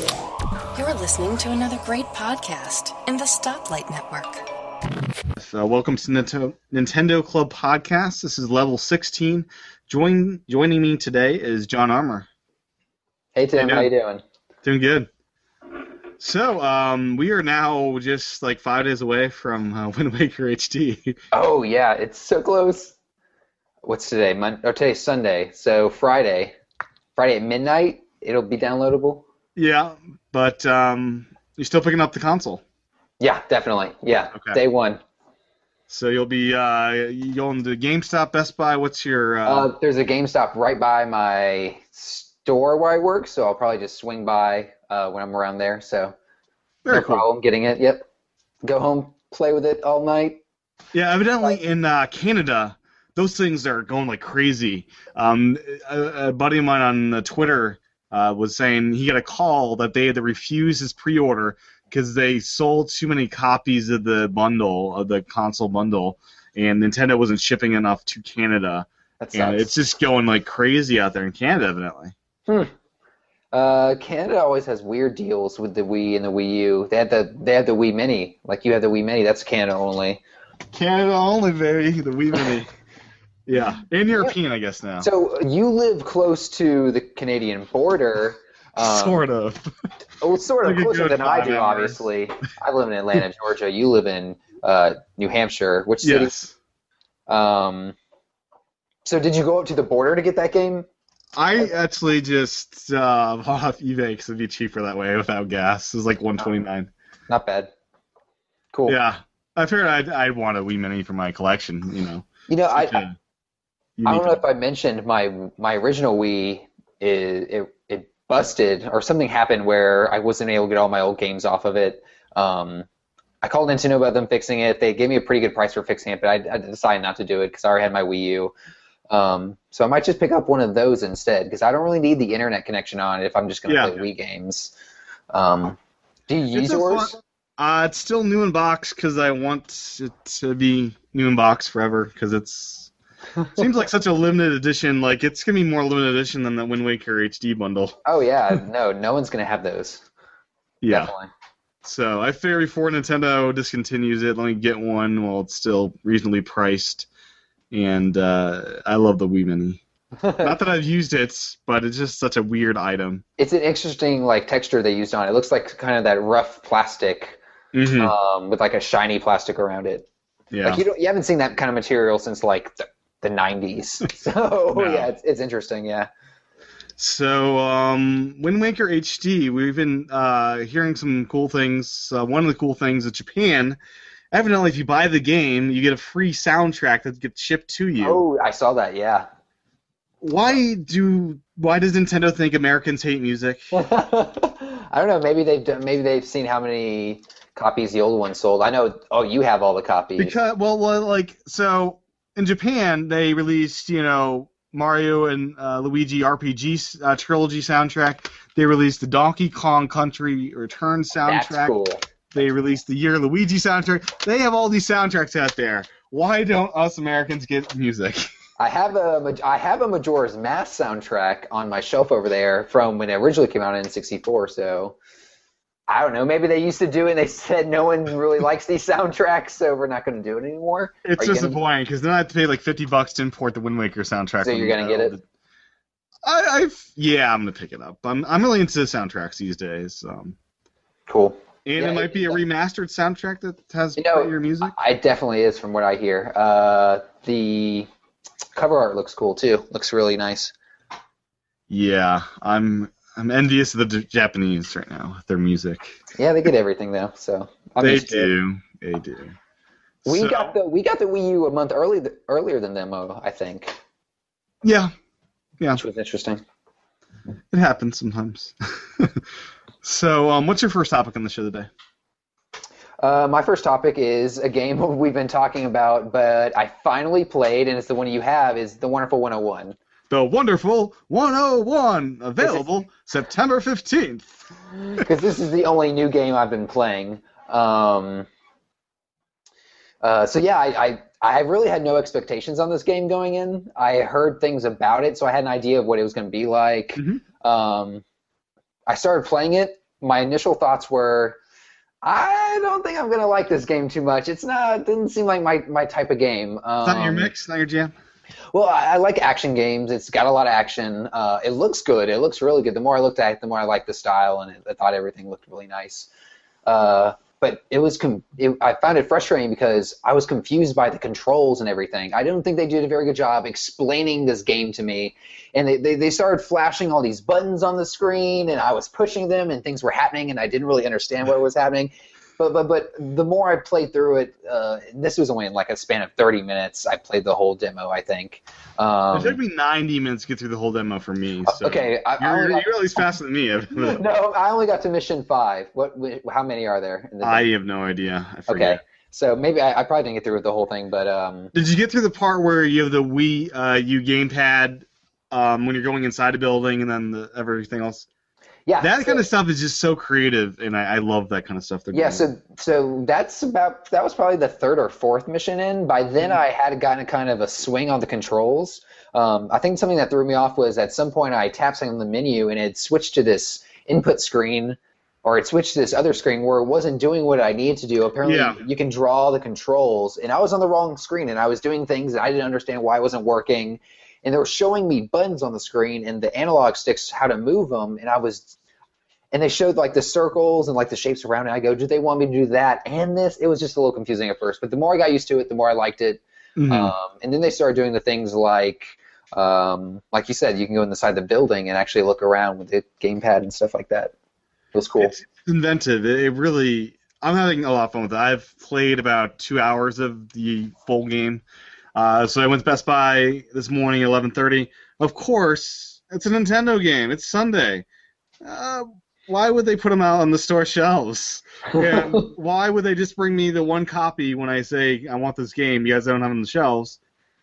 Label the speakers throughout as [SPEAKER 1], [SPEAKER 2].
[SPEAKER 1] You're listening to another great podcast in the Stoplight Network.
[SPEAKER 2] Uh, welcome to Nintendo, Nintendo Club Podcast. This is level 16. Join, joining me today is John Armour.
[SPEAKER 3] Hey Tim,
[SPEAKER 2] Hey,
[SPEAKER 3] how you doing?
[SPEAKER 2] Doing good. So, um, we are now just like five days away from uh, Wind Waker HD.
[SPEAKER 3] Oh yeah, it's so close. What's today? Mon- oh, today's Sunday. So Friday, Friday at midnight, it'll be downloadable.
[SPEAKER 2] Yeah, but um, you're still picking up the console.
[SPEAKER 3] Yeah, definitely. Yeah,
[SPEAKER 2] Okay.
[SPEAKER 3] day one.
[SPEAKER 2] So you'll be uh, you going to GameStop, Best Buy. What's your uh,
[SPEAKER 3] Uh, there's a GameStop right by my store where I work, so I'll probably just swing by uh, when I'm around there. So
[SPEAKER 2] very
[SPEAKER 3] no
[SPEAKER 2] cool.
[SPEAKER 3] problem getting it. Yep. Go home, play with it all night.
[SPEAKER 2] Yeah, evidently in uh, Canada, those things are going like crazy. Um, a, a buddy of mine on uh, Twitter uh, was saying he got a call that they had to refuse his pre-order because they sold too many copies of the bundle of the console bundle, and Nintendo wasn't shipping enough to Canada.
[SPEAKER 3] That
[SPEAKER 2] And it's just going like crazy out there in Canada, evidently.
[SPEAKER 3] Uh, Canada always has weird deals with the Wii and the Wii U. They had the they had the Wii Mini, like you had the Wii Mini. That's Canada only.
[SPEAKER 2] Canada only, baby. The Wii Mini. yeah, and European, I guess now.
[SPEAKER 3] So you live close to the Canadian border. Um,
[SPEAKER 2] sort of.
[SPEAKER 3] Oh, sort of
[SPEAKER 2] Like
[SPEAKER 3] closer than I do,
[SPEAKER 2] hours.
[SPEAKER 3] obviously. I live in Atlanta, Georgia. You live in uh, New Hampshire. Which city?
[SPEAKER 2] yes.
[SPEAKER 3] Um, so did you go up to the border to get that game?
[SPEAKER 2] I actually just uh, bought off eBay because it'd be cheaper that way without gas. It was like 129.
[SPEAKER 3] Not bad. Cool.
[SPEAKER 2] Yeah, I figured I'd, I'd want a Wii Mini for my collection. You know,
[SPEAKER 3] You know, I,
[SPEAKER 2] Such a
[SPEAKER 3] I don't know if I mentioned my my original Wii is it, it busted or something happened where I wasn't able to get all my old games off of it. Um, I called Nintendo about them fixing it. They gave me a pretty good price for fixing it, but I, I decided not to do it because I already had my Wii U. Um, so I might just pick up one of those instead because I don't really need the internet connection on it if I'm just going to
[SPEAKER 2] Yeah.
[SPEAKER 3] play Wii games. Um, do you use
[SPEAKER 2] It's a
[SPEAKER 3] yours?
[SPEAKER 2] fun- Uh, it's still new in box because I want it to be new in box forever because it's seems like such a limited edition. Like it's gonna be more limited edition than the Wind Waker HD bundle.
[SPEAKER 3] Oh yeah, no, no one's going to have those.
[SPEAKER 2] Yeah.
[SPEAKER 3] Definitely.
[SPEAKER 2] So I figure before Nintendo discontinues it, let me get one while it's still reasonably priced. And uh, I love the Wii Mini. Not that I've used it, but it's just such a weird item.
[SPEAKER 3] It's an interesting like texture they used on it. It looks like kind of that rough plastic
[SPEAKER 2] hmm
[SPEAKER 3] um, with like a shiny plastic around it.
[SPEAKER 2] yeah.
[SPEAKER 3] Like you don't, you haven't seen that kind of material since like the, the 90s. So
[SPEAKER 2] No.
[SPEAKER 3] yeah, it's, it's interesting. Yeah.
[SPEAKER 2] So, um, Wind Waker HD, we've been uh, hearing some cool things. Uh, one of the cool things is Japan. Evidently, if you buy the game, you get a free soundtrack that gets shipped to you.
[SPEAKER 3] Oh, I saw that. Yeah.
[SPEAKER 2] Why do why does Nintendo think Americans hate music?
[SPEAKER 3] I don't know. Maybe they've done, maybe they've seen how many copies the old one sold. I know. Oh, you have all the copies.
[SPEAKER 2] Because well, well, like so in Japan they released you know Mario and uh, Luigi RPG uh, trilogy soundtrack. They released the Donkey Kong Country Return soundtrack.
[SPEAKER 3] That's cool.
[SPEAKER 2] They released the Year Luigi soundtrack. They have all these soundtracks out there. Why don't us Americans get music?
[SPEAKER 3] I have a I have a Majora's Mask soundtrack on my shelf over there from when it originally came out in '64. So I don't know. Maybe they used to do it. and They said no one really likes these soundtracks, so we're not going to do it anymore.
[SPEAKER 2] It's
[SPEAKER 3] Are you
[SPEAKER 2] disappointing because then I have to pay like fifty bucks to import the Wind Waker soundtrack.
[SPEAKER 3] So you're gonna get it?
[SPEAKER 2] I, I've yeah, I'm gonna pick it up. I'm I'm really into soundtracks these days. Um,
[SPEAKER 3] Cool.
[SPEAKER 2] and
[SPEAKER 3] Yeah,
[SPEAKER 2] it might be a remastered soundtrack that has
[SPEAKER 3] You know,
[SPEAKER 2] your music.
[SPEAKER 3] It definitely is, from what I hear. Uh, the cover art looks cool too. Looks really nice.
[SPEAKER 2] Yeah, I'm I'm envious of the Japanese right now with their music.
[SPEAKER 3] Yeah, they get everything though. So I'm
[SPEAKER 2] they do, they do.
[SPEAKER 3] We
[SPEAKER 2] So-
[SPEAKER 3] got the we got the Wii U a month early earlier than them, oh, I think,
[SPEAKER 2] yeah,
[SPEAKER 3] which was interesting.
[SPEAKER 2] it happens sometimes. so, um, what's your first topic on the show today?
[SPEAKER 3] Uh, my first topic is a game we've been talking about, but I finally played, and it's the one you have, is the Wonderful 101.
[SPEAKER 2] The Wonderful 101, available September 15th.
[SPEAKER 3] Because this is the only new game I've been playing. Um, uh, so yeah, I, I I really had no expectations on this game going in. I heard things about it, so I had an idea of what it was going to be like.
[SPEAKER 2] Mhm.
[SPEAKER 3] Um, I started playing it, my initial thoughts were, I don't think I'm gonna like this game too much. It's not. It didn't seem like my, my type of game. Um,
[SPEAKER 2] It's not your mix, not your jam.
[SPEAKER 3] Well, I, I like action games. It's got a lot of action. Uh, it looks good. It looks really good. The more I looked at it, the more I liked the style, and it, I thought everything looked really nice. Uh, but it was com- it, I found it frustrating because I was confused by the controls and everything. I don't think they did a very good job explaining this game to me. And they, they, they started flashing all these buttons on the screen, and I was pushing them, and things were happening, and I didn't really understand what was happening. But, but but the more I played through it, uh, this was only in like a span of 30 minutes. I played the whole demo, I think. Um,
[SPEAKER 2] it took me 90 minutes to get through the whole demo for me. So
[SPEAKER 3] okay, I, I
[SPEAKER 2] you're,
[SPEAKER 3] only got-
[SPEAKER 2] you're at least faster than me.
[SPEAKER 3] no, I only got to mission five. What? How many are there? In the
[SPEAKER 2] I have no idea. I
[SPEAKER 3] okay, so maybe I, I probably didn't get through the whole thing, but um,
[SPEAKER 2] Did you get through the part where you have the Wii uh, U gamepad um, when you're going inside a building and then the, everything else?
[SPEAKER 3] Yeah,
[SPEAKER 2] That
[SPEAKER 3] so-
[SPEAKER 2] kind of stuff is just so creative, and I, I love that kind of stuff.
[SPEAKER 3] Yeah,
[SPEAKER 2] doing.
[SPEAKER 3] so so that's about that was probably the third or fourth mission in. By then, I had gotten kind of a swing on the controls. Um, I think something that threw me off was at some point I tapped something on the menu and it switched to this input screen, or it switched to this other screen where it wasn't doing what I needed to do. Apparently,
[SPEAKER 2] Yeah.
[SPEAKER 3] you can draw the controls, and I was on the wrong screen and I was doing things that I didn't understand why it wasn't working. And they were showing me buttons on the screen and the analog sticks how to move them, and I was and they showed like the circles and like the shapes around it. I go, do they want me to do that and this? It was just a little confusing at first, but the more I got used to it, the more I liked it.
[SPEAKER 2] Mhm.
[SPEAKER 3] Um, and then they started doing the things like, um, like you said, you can go inside the building and actually look around with the gamepad and stuff like that. It was cool.
[SPEAKER 2] It's inventive. It, it really. I'm having a lot of fun with it. I've played about two hours of the full game. Uh, so I went to Best Buy this morning 11:30. Of course, it's a Nintendo game. It's Sunday. Uh, why would they put them out on the store shelves? And why would they just bring me the one copy when I say I want this game? You guys don't have them on the shelves.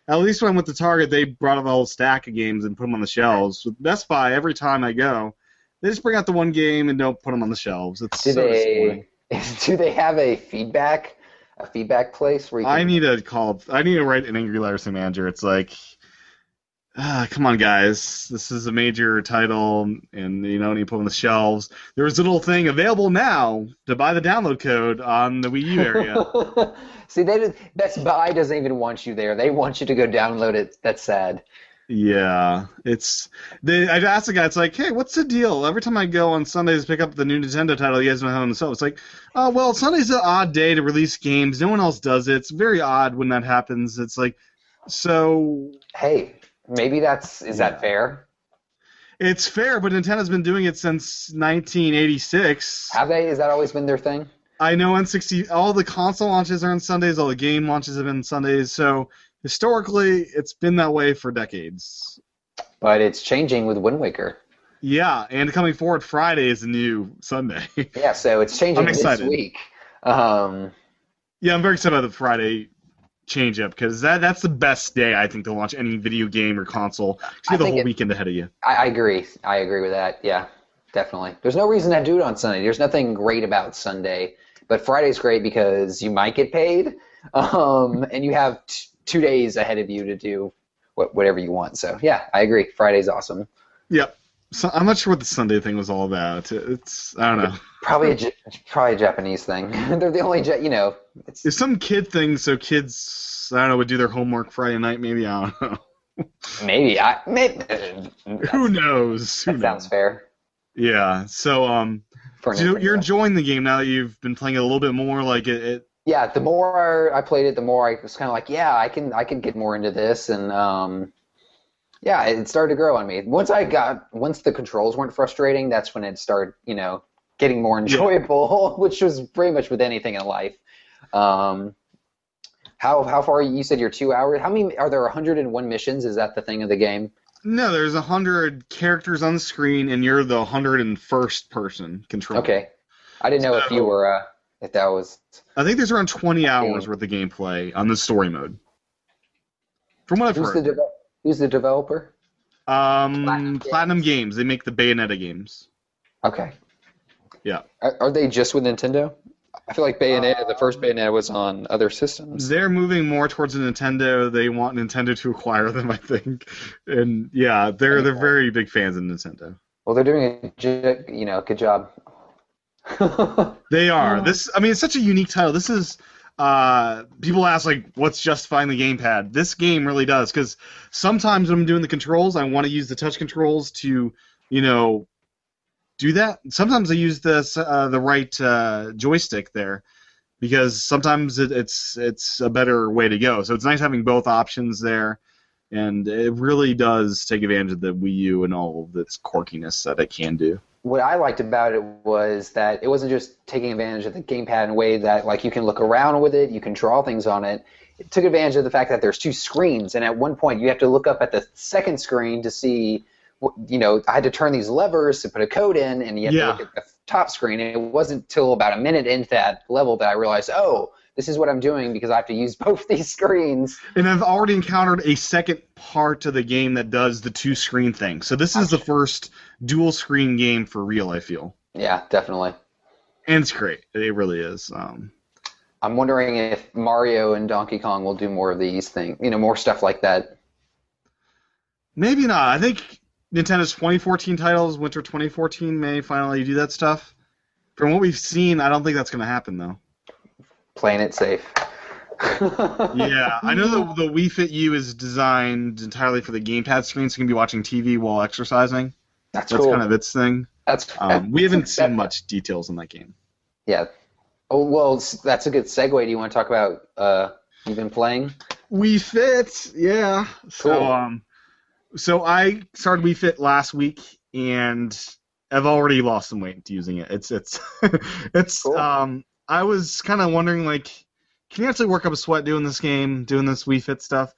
[SPEAKER 2] At least when I went to Target, they brought up a whole stack of games and put them on the shelves. With Best Buy, every time I go, they just bring out the one game and don't put them on the shelves. It's
[SPEAKER 3] do
[SPEAKER 2] so
[SPEAKER 3] they do they have a feedback a feedback place where you
[SPEAKER 2] I need to call. I need to write an angry letter to the manager. It's like, ah, come on, guys. This is a major title, and you know, you put on the shelves. There's a little thing available now to buy the download code on the Wii U area.
[SPEAKER 3] See, they Best Buy doesn't even want you there. They want you to go download it. That's sad.
[SPEAKER 2] yeah, it's. They, I've asked the guy. It's like, hey, what's the deal? Every time I go on Sundays to pick up the new Nintendo title, you guys don't have on the shelf. It's like, oh well, Sunday's an odd day to release games. No one else does it. It's very odd when that happens. It's like, so
[SPEAKER 3] Hey, maybe that's is that fair?
[SPEAKER 2] It's fair, but Nintendo's been doing it since 1986.
[SPEAKER 3] Have they? Has that always been their thing?
[SPEAKER 2] I know N60. All the console launches are on Sundays. All the game launches have been Sundays. So historically, it's been that way for decades.
[SPEAKER 3] But it's changing with Wind Waker.
[SPEAKER 2] Yeah, and coming forward, Friday is the new Sunday.
[SPEAKER 3] Yeah, so it's changing
[SPEAKER 2] I'm
[SPEAKER 3] this week. Um,
[SPEAKER 2] yeah, I'm very excited about the Friday change up because that that's the best day I think to launch any video game or console. You have the whole
[SPEAKER 3] it-
[SPEAKER 2] weekend ahead of you.
[SPEAKER 3] I, I agree. I agree with that. Yeah, definitely. There's no reason to do it on Sunday. There's nothing great about Sunday, but Friday's great because you might get paid, um, and you have t- two days ahead of you to do what, whatever you want. So yeah, I agree. Friday's awesome.
[SPEAKER 2] Yep. So I'm not sure what the Sunday thing was all about. It's I don't know.
[SPEAKER 3] Probably a, probably a Japanese thing. They're the only, you know. It's,
[SPEAKER 2] It's some kid thing, so kids I don't know would do their homework Friday night. Maybe I don't know.
[SPEAKER 3] maybe I maybe
[SPEAKER 2] Who knows? Who
[SPEAKER 3] that sounds fair.
[SPEAKER 2] Yeah. So um,
[SPEAKER 3] For
[SPEAKER 2] so you're enjoying the game now that you've been playing it a little bit more. Like it. it
[SPEAKER 3] yeah, the more I played it, the more I was kind of like, yeah, I can I can get more into this, and um, yeah, it started to grow on me. Once I got once the controls weren't frustrating, that's when it started, you know, getting more enjoyable, which was pretty much with anything in life. Um, how how far you said you're two hours? How many are there? 101 missions? Is that the thing of the game?
[SPEAKER 2] no, there's a hundred characters on the screen, and you're the hundred and first person control.
[SPEAKER 3] Okay, I didn't know if you were uh, if that was
[SPEAKER 2] I think there's around 20 hours worth of gameplay on the story mode. From what I've
[SPEAKER 3] who's the
[SPEAKER 2] heard.
[SPEAKER 3] de- who's the developer?
[SPEAKER 2] um,
[SPEAKER 3] Platinum
[SPEAKER 2] Platinum Games. They make the Bayonetta games.
[SPEAKER 3] Okay.
[SPEAKER 2] Yeah.
[SPEAKER 3] Are, are they just with Nintendo? I feel like Bayonetta, the first Bayonetta was on other systems.
[SPEAKER 2] They're moving more towards Nintendo. They want Nintendo to acquire them, I think. And yeah, they're they're very big fans of Nintendo.
[SPEAKER 3] Well, they're doing a you know good job.
[SPEAKER 2] They are. This, I mean, it's such a unique title. This is. Uh, people ask like, what's justifying the gamepad? This game really does because sometimes when I'm doing the controls, I want to use the touch controls to, you know, do that. Sometimes I use the uh, the right uh, joystick there because sometimes it, it's it's a better way to go. So it's nice having both options there, and it really does take advantage of the Wii U and all of its quirkiness that it can do.
[SPEAKER 3] What I liked about it was that it wasn't just taking advantage of the gamepad in a way that like you can look around with it, you can draw things on it. It took advantage of the fact that there's two screens, and at one point you have to look up at the second screen to see. You know, I had to turn these levers to put a code in, and you have
[SPEAKER 2] Yeah.
[SPEAKER 3] to look at the top screen. And it wasn't until about a minute into that level that I realized, oh, this is what I'm doing because I have to use both these screens.
[SPEAKER 2] And I've already encountered a second part of the game that does the two screen thing. So this is the first dual screen game for real. I feel,
[SPEAKER 3] Yeah, definitely.
[SPEAKER 2] and it's great. It really is. Um,
[SPEAKER 3] I'm wondering if Mario and Donkey Kong will do more of these things, you know, more stuff like that.
[SPEAKER 2] maybe not. I think Nintendo's 2014 titles, Winter 2014, may finally do that stuff. From what we've seen, I don't think that's going to happen though.
[SPEAKER 3] Playing it safe.
[SPEAKER 2] yeah, I know the the Wii Fit U is designed entirely for the gamepad screen, so you can be watching TV while exercising.
[SPEAKER 3] That's,
[SPEAKER 2] That's
[SPEAKER 3] cool.
[SPEAKER 2] kind of its thing.
[SPEAKER 3] That's
[SPEAKER 2] Um, we haven't seen much details in that game.
[SPEAKER 3] Yeah. Oh well, that's a good segue. Do you want to talk about uh, you've been playing?
[SPEAKER 2] Wii Fit, yeah. So
[SPEAKER 3] Cool.
[SPEAKER 2] um, so I started Wii Fit last week, and I've already lost some weight using it. It's it's it's
[SPEAKER 3] Cool.
[SPEAKER 2] um. I was kind of wondering like, can you actually work up a sweat doing this game, doing this Wii Fit stuff?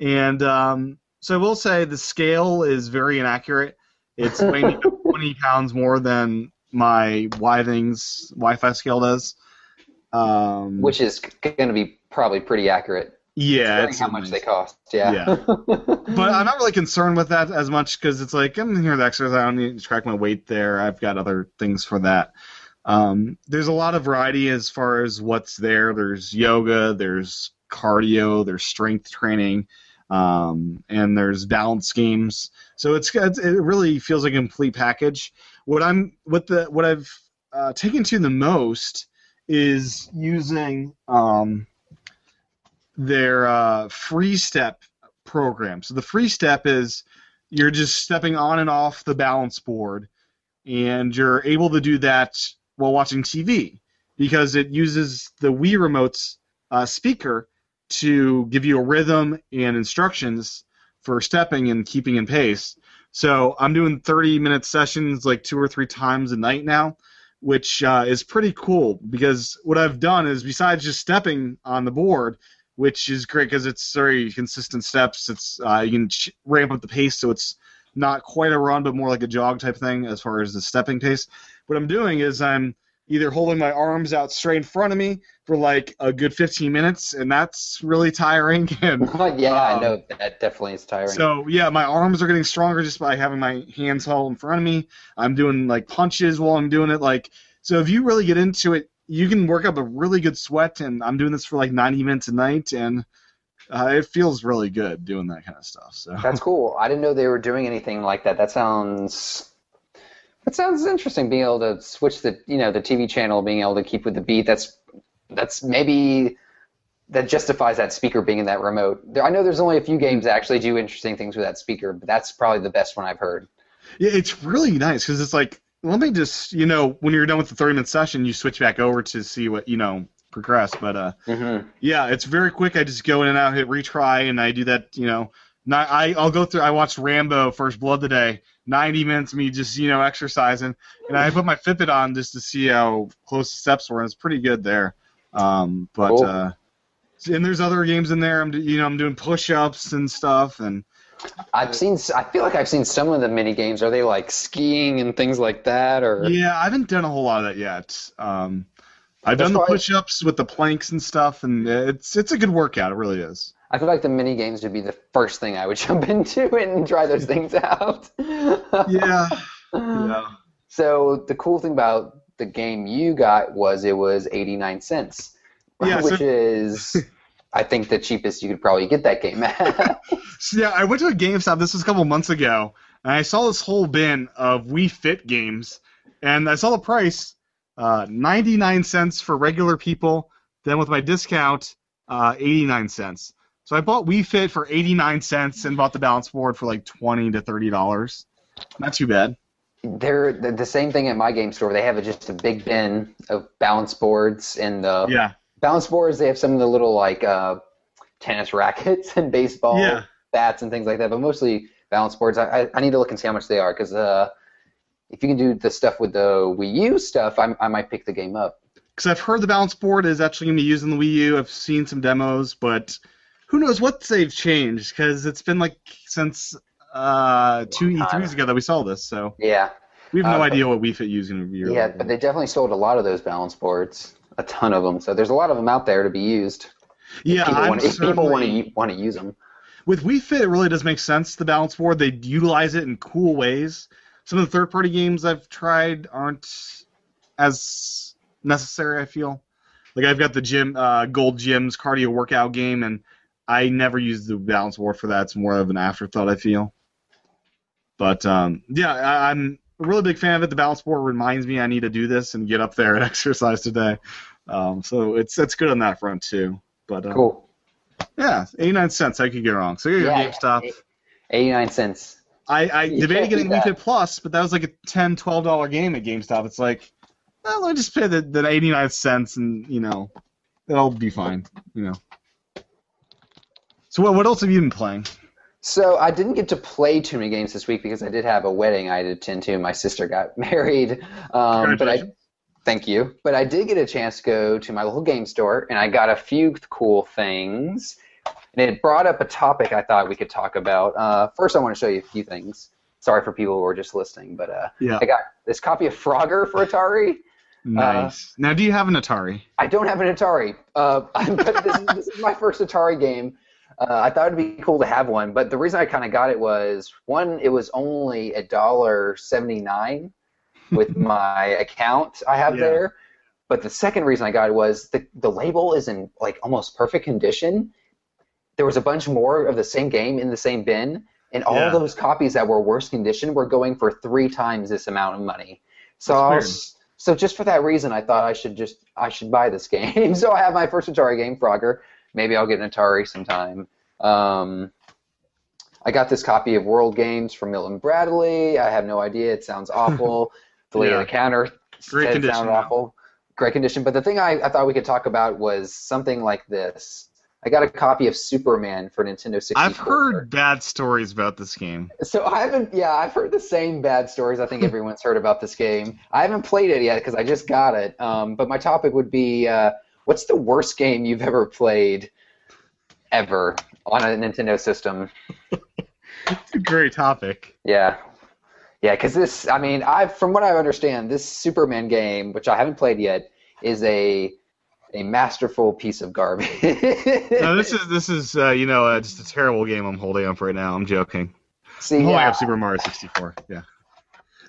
[SPEAKER 2] And um, so I will say the scale is very inaccurate. It's weighing 20 pounds more than my Withings Wi-Fi scale does. Um,
[SPEAKER 3] Which is going to be probably pretty accurate.
[SPEAKER 2] yeah, it's
[SPEAKER 3] how much they cost. Yeah.
[SPEAKER 2] Yeah. But I'm not really concerned with that as much because it's like I'm here to exercise. I don't need to track my weight there. I've got other things for that. Um, there's a lot of variety as far as what's there. There's yoga, there's cardio, there's strength training, um, and there's balance games. So it's it's- it really feels like a complete package. What I'm what the what I've uh, taken to the most is using um, their uh, free step program. So the free step is you're just stepping on and off the balance board, and you're able to do that while watching TV because it uses the Wii remote's uh, speaker to give you a rhythm and instructions for stepping and keeping in pace. So I'm doing 30 minute sessions like two or three times a night now, which uh, is pretty cool because what I've done is besides just stepping on the board, which is great because it's very consistent steps. It's uh, you can ramp up the pace so it's not quite a run, but more like a jog type thing as far as the stepping pace. What I'm doing is I'm either holding my arms out straight in front of me for like a good 15 minutes, and that's really tiring. And
[SPEAKER 3] yeah, I
[SPEAKER 2] Um,
[SPEAKER 3] know that definitely is tiring.
[SPEAKER 2] so yeah, my arms are getting stronger just by having my hands held in front of me. I'm doing like punches while I'm doing it. Like so, if you really get into it, you can work up a really good sweat. And I'm doing this for like 90 minutes a night, and uh, it feels really good doing that kind of stuff. So
[SPEAKER 3] That's cool. I didn't know they were doing anything like that. That sounds that sounds interesting. Being able to switch the you know the TV channel, being able to keep with the beat. That's that's maybe that justifies that speaker being in that remote. There, I know there's only a few games that actually do interesting things with that speaker, but that's probably the best one I've heard.
[SPEAKER 2] yeah, it's really nice because it's like let me just you know when you're done with the 30 minute session, you switch back over to see what you know progress. But uh,
[SPEAKER 3] Mm-hmm.
[SPEAKER 2] Yeah, it's very quick. I just go in and out, hit retry, and I do that. You know, not, I I'll go through. I watched Rambo: First Blood today. Ninety minutes of me just you know exercising, and I put my Fitbit on just to see how close the steps were, and it's pretty good there. Um, but
[SPEAKER 3] Cool.
[SPEAKER 2] uh, and there's other games in there. I'm you know I'm doing push-ups and stuff, and
[SPEAKER 3] I've seen. I feel like I've seen some of the mini games. Are they like skiing and things like that, or
[SPEAKER 2] yeah, I haven't done a whole lot of that yet. Um, I've
[SPEAKER 3] That's
[SPEAKER 2] done the push-ups with the planks and stuff, and it's it's a good workout. It really is.
[SPEAKER 3] I feel like the mini games would be the first thing I would jump into and try those things out.
[SPEAKER 2] Yeah, yeah.
[SPEAKER 3] So the cool thing about the game you got was it was 89 cents,
[SPEAKER 2] Yeah, so-
[SPEAKER 3] which is I think the cheapest you could probably get that game at.
[SPEAKER 2] So, yeah, I went to a GameStop. This was a couple months ago, and I saw this whole bin of Wii Fit games, and I saw the price, uh, 99 cents for regular people. Then with my discount, uh, 89 cents. So I bought Wii Fit for 89 cents and bought the balance board for like 20 to 30 dollars. Not too bad.
[SPEAKER 3] They're the, the same thing at my game store. They have a, just a big bin of balance boards and the
[SPEAKER 2] Yeah.
[SPEAKER 3] balance boards. They have some of the little like uh, tennis rackets and baseball
[SPEAKER 2] Yeah.
[SPEAKER 3] bats and things like that, but mostly balance boards. I, I, I need to look and see how much they are because uh, if you can do the stuff with the Wii U stuff, I, I might pick the game up.
[SPEAKER 2] Because I've heard the balance board is actually going to be used in the Wii U. I've seen some demos, but who knows what they've changed? Because it's been like since uh, two E3s ago that we saw this, so
[SPEAKER 3] Yeah,
[SPEAKER 2] we have no
[SPEAKER 3] Uh,
[SPEAKER 2] idea what Wii Fit using
[SPEAKER 3] yeah, but they definitely sold a lot of those balance boards, a ton of them. So there's a lot of them out there to be used.
[SPEAKER 2] yeah,
[SPEAKER 3] people
[SPEAKER 2] I'm
[SPEAKER 3] want, if people want to want to use them.
[SPEAKER 2] with Wii Fit, it really does make sense. The balance board, they utilize it in cool ways. Some of the third-party games I've tried aren't as necessary. I feel like I've got the gym, uh, Gold Gyms cardio workout game, and I never use the balance board for that. It's more of an afterthought. I feel. But um, yeah, I, I'm a really big fan of it. The balance board reminds me I need to do this and get up there and exercise today. Um, so it's it's good on that front too. But uh,
[SPEAKER 3] Cool.
[SPEAKER 2] yeah, 89 cents. I could get wrong. So you're
[SPEAKER 3] Yeah,
[SPEAKER 2] GameStop.
[SPEAKER 3] 89 cents.
[SPEAKER 2] I, I
[SPEAKER 3] You
[SPEAKER 2] debated getting. Wii Fit Plus, but that was like a 10 12 dollar game at GameStop. It's like, well, let me just pay the, the 89 cents, and you know, it'll be fine. You know. So what what else have you been playing?
[SPEAKER 3] So I didn't get to play too many games this week because I did have a wedding I had to attend to. My sister got married. Um, but I, thank you. But I did get a chance to go to my local game store, and I got a few cool things. And it brought up a topic I thought we could talk about. Uh, first, I want to show you a few things. Sorry for people who are just listening, but uh,
[SPEAKER 2] Yeah.
[SPEAKER 3] I got this copy of Frogger for Atari.
[SPEAKER 2] Nice. now, do you have an Atari?
[SPEAKER 3] I don't have an Atari, uh, but this, this is my first Atari game. Uh, I thought it'd be cool to have one, but the reason I kind of got it was one, it was only a dollar seventy nine with my account I have
[SPEAKER 2] Yeah.
[SPEAKER 3] there. But the second reason I got it was the the label is in like almost perfect condition. There was a bunch more of the same game in the same bin, and all
[SPEAKER 2] Yeah.
[SPEAKER 3] those copies that were worse condition were going for three times this amount of money. So was, so just for that reason, I thought I should just I should buy this game. so I have my first Atari game, Frogger. Maybe I'll get an Atari sometime. Um, I got this copy of World Games from Milton Bradley. I have no idea. It sounds awful. the lady
[SPEAKER 2] Yeah.
[SPEAKER 3] the counter
[SPEAKER 2] Great
[SPEAKER 3] said it
[SPEAKER 2] condition,
[SPEAKER 3] sounded
[SPEAKER 2] though.
[SPEAKER 3] awful. Great condition. But the thing I, I thought we could talk about was something like this. I got a copy of Superman for Nintendo 64.
[SPEAKER 2] I've heard bad stories about this game.
[SPEAKER 3] So I haven't. Yeah, I've heard the same bad stories. I think everyone's heard about this game. I haven't played it yet because I just got it. Um, but my topic would be, uh, what's the worst game you've ever played, ever on a Nintendo system?
[SPEAKER 2] It's a great topic.
[SPEAKER 3] Yeah, yeah. Because this, I mean, I from what I understand, this Superman game, which I haven't played yet, is a a masterful piece of garbage.
[SPEAKER 2] No, this is this is uh, you know uh, just a terrible game I'm holding up right now. I'm joking.
[SPEAKER 3] See,
[SPEAKER 2] I'm holding
[SPEAKER 3] yeah.
[SPEAKER 2] up Super Mario 64. Yeah.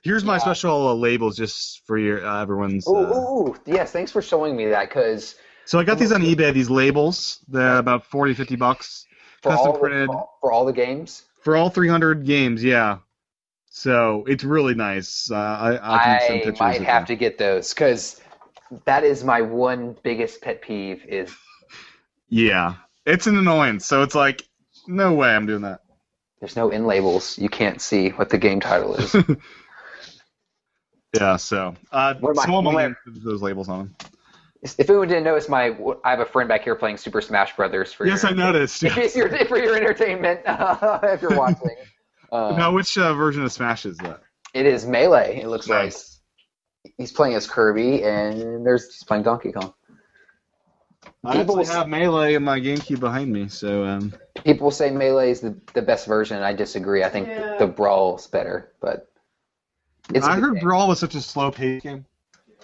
[SPEAKER 2] Here's my
[SPEAKER 3] Yeah.
[SPEAKER 2] special uh, labels just for your uh, everyone's. Uh,
[SPEAKER 3] ooh, ooh, yes. Thanks for showing me that because
[SPEAKER 2] so I got these on eBay. These labels, they're about 40, 50 bucks
[SPEAKER 3] for
[SPEAKER 2] Custom
[SPEAKER 3] all
[SPEAKER 2] printed.
[SPEAKER 3] for, for all the games.
[SPEAKER 2] for all 300 games. Yeah. So it's really nice. Uh, I, I can send
[SPEAKER 3] I
[SPEAKER 2] pictures.
[SPEAKER 3] might have
[SPEAKER 2] them.
[SPEAKER 3] to get those because that is my one biggest pet peeve. Is
[SPEAKER 2] Yeah, it's an annoyance. So it's like, no way I'm doing that.
[SPEAKER 3] there's no in labels. You can't see what the game title is.
[SPEAKER 2] Yeah. So uh,
[SPEAKER 3] What am I-
[SPEAKER 2] small
[SPEAKER 3] what am I-
[SPEAKER 2] those labels on them.
[SPEAKER 3] If anyone didn't notice, my I have a friend back here playing Super Smash Brothers for
[SPEAKER 2] Yes,
[SPEAKER 3] your,
[SPEAKER 2] I noticed.
[SPEAKER 3] if
[SPEAKER 2] Yes.
[SPEAKER 3] you're, for your entertainment if you're watching. Uh,
[SPEAKER 2] now, which uh, version of Smash is that?
[SPEAKER 3] It is melee. It looks
[SPEAKER 2] Nice.
[SPEAKER 3] like he's playing as Kirby, and there's he's playing Donkey Kong.
[SPEAKER 2] I
[SPEAKER 3] People
[SPEAKER 2] actually have Melee in my GameCube behind me, so um,
[SPEAKER 3] People say melee is the, the best version. I disagree. I think
[SPEAKER 4] Yeah.
[SPEAKER 3] the brawl's better, but it's a
[SPEAKER 2] I heard
[SPEAKER 3] game.
[SPEAKER 2] Brawl was such a slow-paced game.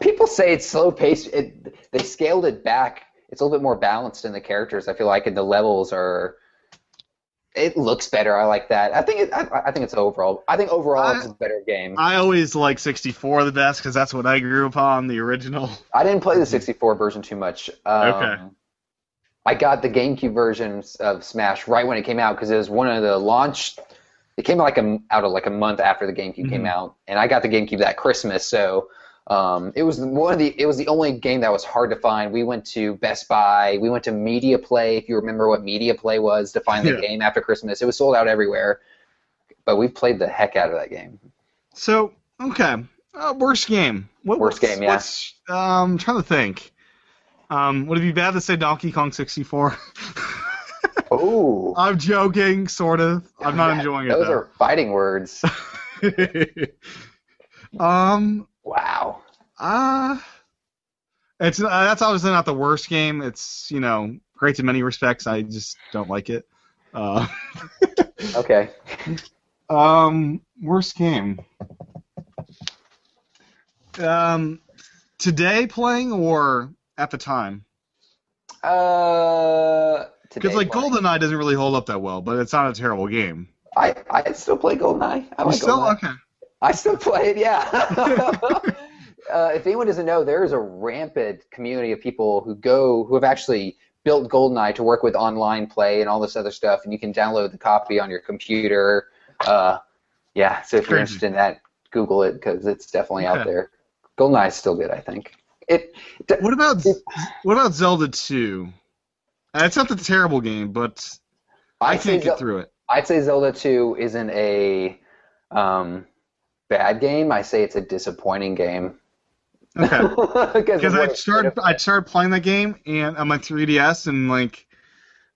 [SPEAKER 3] People say it's slow paced. It, they scaled it back. It's a little bit more balanced in the characters. I feel like and the levels are. It looks better. I like that. I think it. I, I think it's overall. I think overall
[SPEAKER 2] I-
[SPEAKER 3] it's a better game.
[SPEAKER 2] I always like 64 the best because that's what I grew upon, the original.
[SPEAKER 3] I didn't play the 64 version too much. Um,
[SPEAKER 2] Okay.
[SPEAKER 3] I got the GameCube version of Smash right when it came out because it was one of the launch. It came like a, out of like a month after the GameCube came
[SPEAKER 2] Mhm.
[SPEAKER 3] out, and I got the GameCube that Christmas. So Um, it was one of the it was the only game that was hard to find. We went to Best Buy, we went to Media Play, if you remember what Media Play was to find the
[SPEAKER 2] Yeah.
[SPEAKER 3] game after Christmas. It was sold out everywhere. But we played the heck out of that game.
[SPEAKER 2] So okay, uh, worst game. What,
[SPEAKER 3] Worst game, yeah.
[SPEAKER 2] um, I'm trying to think. Um, would it be bad to say Donkey Kong 64?
[SPEAKER 3] Oh,
[SPEAKER 2] I'm joking, sort of. I'm not enjoying it
[SPEAKER 3] those
[SPEAKER 2] though.
[SPEAKER 3] are fighting words.
[SPEAKER 2] um,
[SPEAKER 3] wow.
[SPEAKER 2] uh, it's uh, that's obviously not the worst game. It's you know great in many respects. I just don't like it. Uh,
[SPEAKER 3] Okay.
[SPEAKER 2] um, worst game. Um, today playing or at the time?
[SPEAKER 3] Uh,
[SPEAKER 2] Because like
[SPEAKER 3] playing.
[SPEAKER 2] GoldenEye doesn't really hold up that well, but it's not a terrible game.
[SPEAKER 3] I I still play GoldenEye. I
[SPEAKER 2] You
[SPEAKER 3] like
[SPEAKER 2] still
[SPEAKER 3] GoldenEye.
[SPEAKER 2] okay?
[SPEAKER 3] I still play it, yeah. uh, if anyone doesn't know, there is a rampant community of people who go who have actually built GoldenEye to work with online play and all this other stuff, and you can download the copy on your computer. Uh, yeah, so if you're interested in that, Google it because it's definitely out there. GoldenEye is still good, I think. It
[SPEAKER 2] What about what about Zelda 2? Uh, It's not the terrible game, but I
[SPEAKER 3] I'd
[SPEAKER 2] can't get
[SPEAKER 3] Zel-
[SPEAKER 2] through it.
[SPEAKER 3] I'd say Zelda 2 isn't a um, bad game. I say it's a disappointing game.
[SPEAKER 2] Okay.
[SPEAKER 3] Because
[SPEAKER 2] I started I started playing that game and on my 3DS and like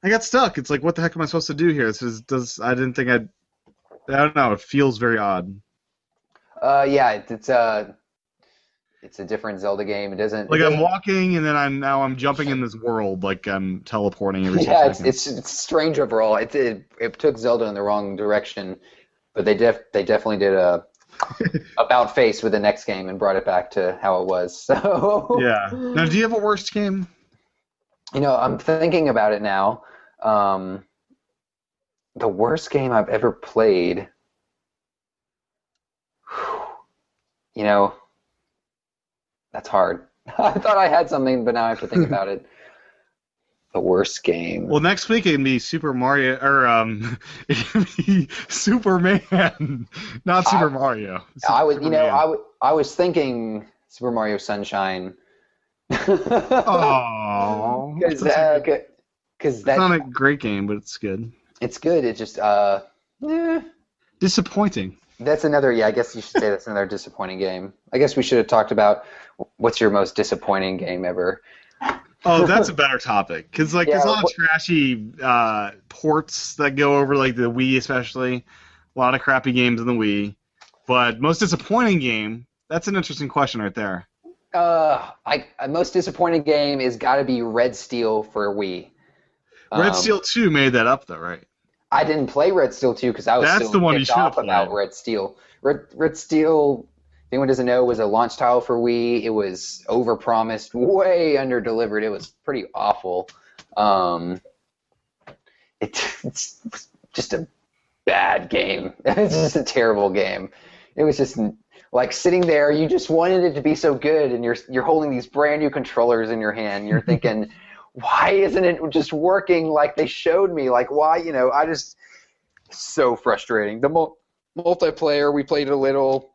[SPEAKER 2] I got stuck. It's like what the heck am I supposed to do here? This is does I didn't think I'd I don't know. It feels very odd.
[SPEAKER 3] Uh, yeah, it, it's a it's a different Zelda game. It doesn't.
[SPEAKER 2] Like
[SPEAKER 3] it
[SPEAKER 2] I'm walking and then I'm now I'm jumping in this world like I'm teleporting every
[SPEAKER 3] Yeah, it's, it's it's strange overall. It, it it took Zelda in the wrong direction, but they def they definitely did a about face with the next game and brought it back to how it was. So
[SPEAKER 2] yeah. Now, do you have a worst game?
[SPEAKER 3] you know, I'm thinking about it now. Um, the worst game I've ever played. You know, that's hard. I thought I had something, but now I have to think about it. The worst game.
[SPEAKER 2] Well, next week it can be Super Mario or um, it can be Superman, not Super Mario.
[SPEAKER 3] I was, you know. I, w- I was thinking Super Mario Sunshine.
[SPEAKER 2] Aww.
[SPEAKER 3] Because
[SPEAKER 2] That's good-
[SPEAKER 3] because
[SPEAKER 2] not a great game, but it's good.
[SPEAKER 3] it's good. It just uh, eh,
[SPEAKER 2] Disappointing.
[SPEAKER 3] that's another. Yeah, I guess you should say that's another disappointing game. I guess we should have talked about what's your most disappointing game ever.
[SPEAKER 2] Oh, that's a better topic because like there's a lot of trashy uh, ports that go over like the Wii, especially. A lot of crappy games in the Wii, but most disappointing game. That's an interesting question right there.
[SPEAKER 3] Uh, I most disappointing game is got to be Red Steel for Wii.
[SPEAKER 2] Red
[SPEAKER 3] Um,
[SPEAKER 2] Steel 2 made that up though, right?
[SPEAKER 3] I didn't play Red Steel 2 because I was
[SPEAKER 2] That's the one you should
[SPEAKER 3] off about. Red Steel. Red Red Steel, anyone doesn't know, was a launch title for Wii. It was overpromised, way under delivered. It was pretty awful. Um, it, it's just a bad game. it's just a terrible game. It was just like sitting there. You just wanted it to be so good, and you're you're holding these brand new controllers in your hand. You're thinking, why isn't it just working like they showed me? Like why? You know, I just so frustrating. The mul- multiplayer we played a little,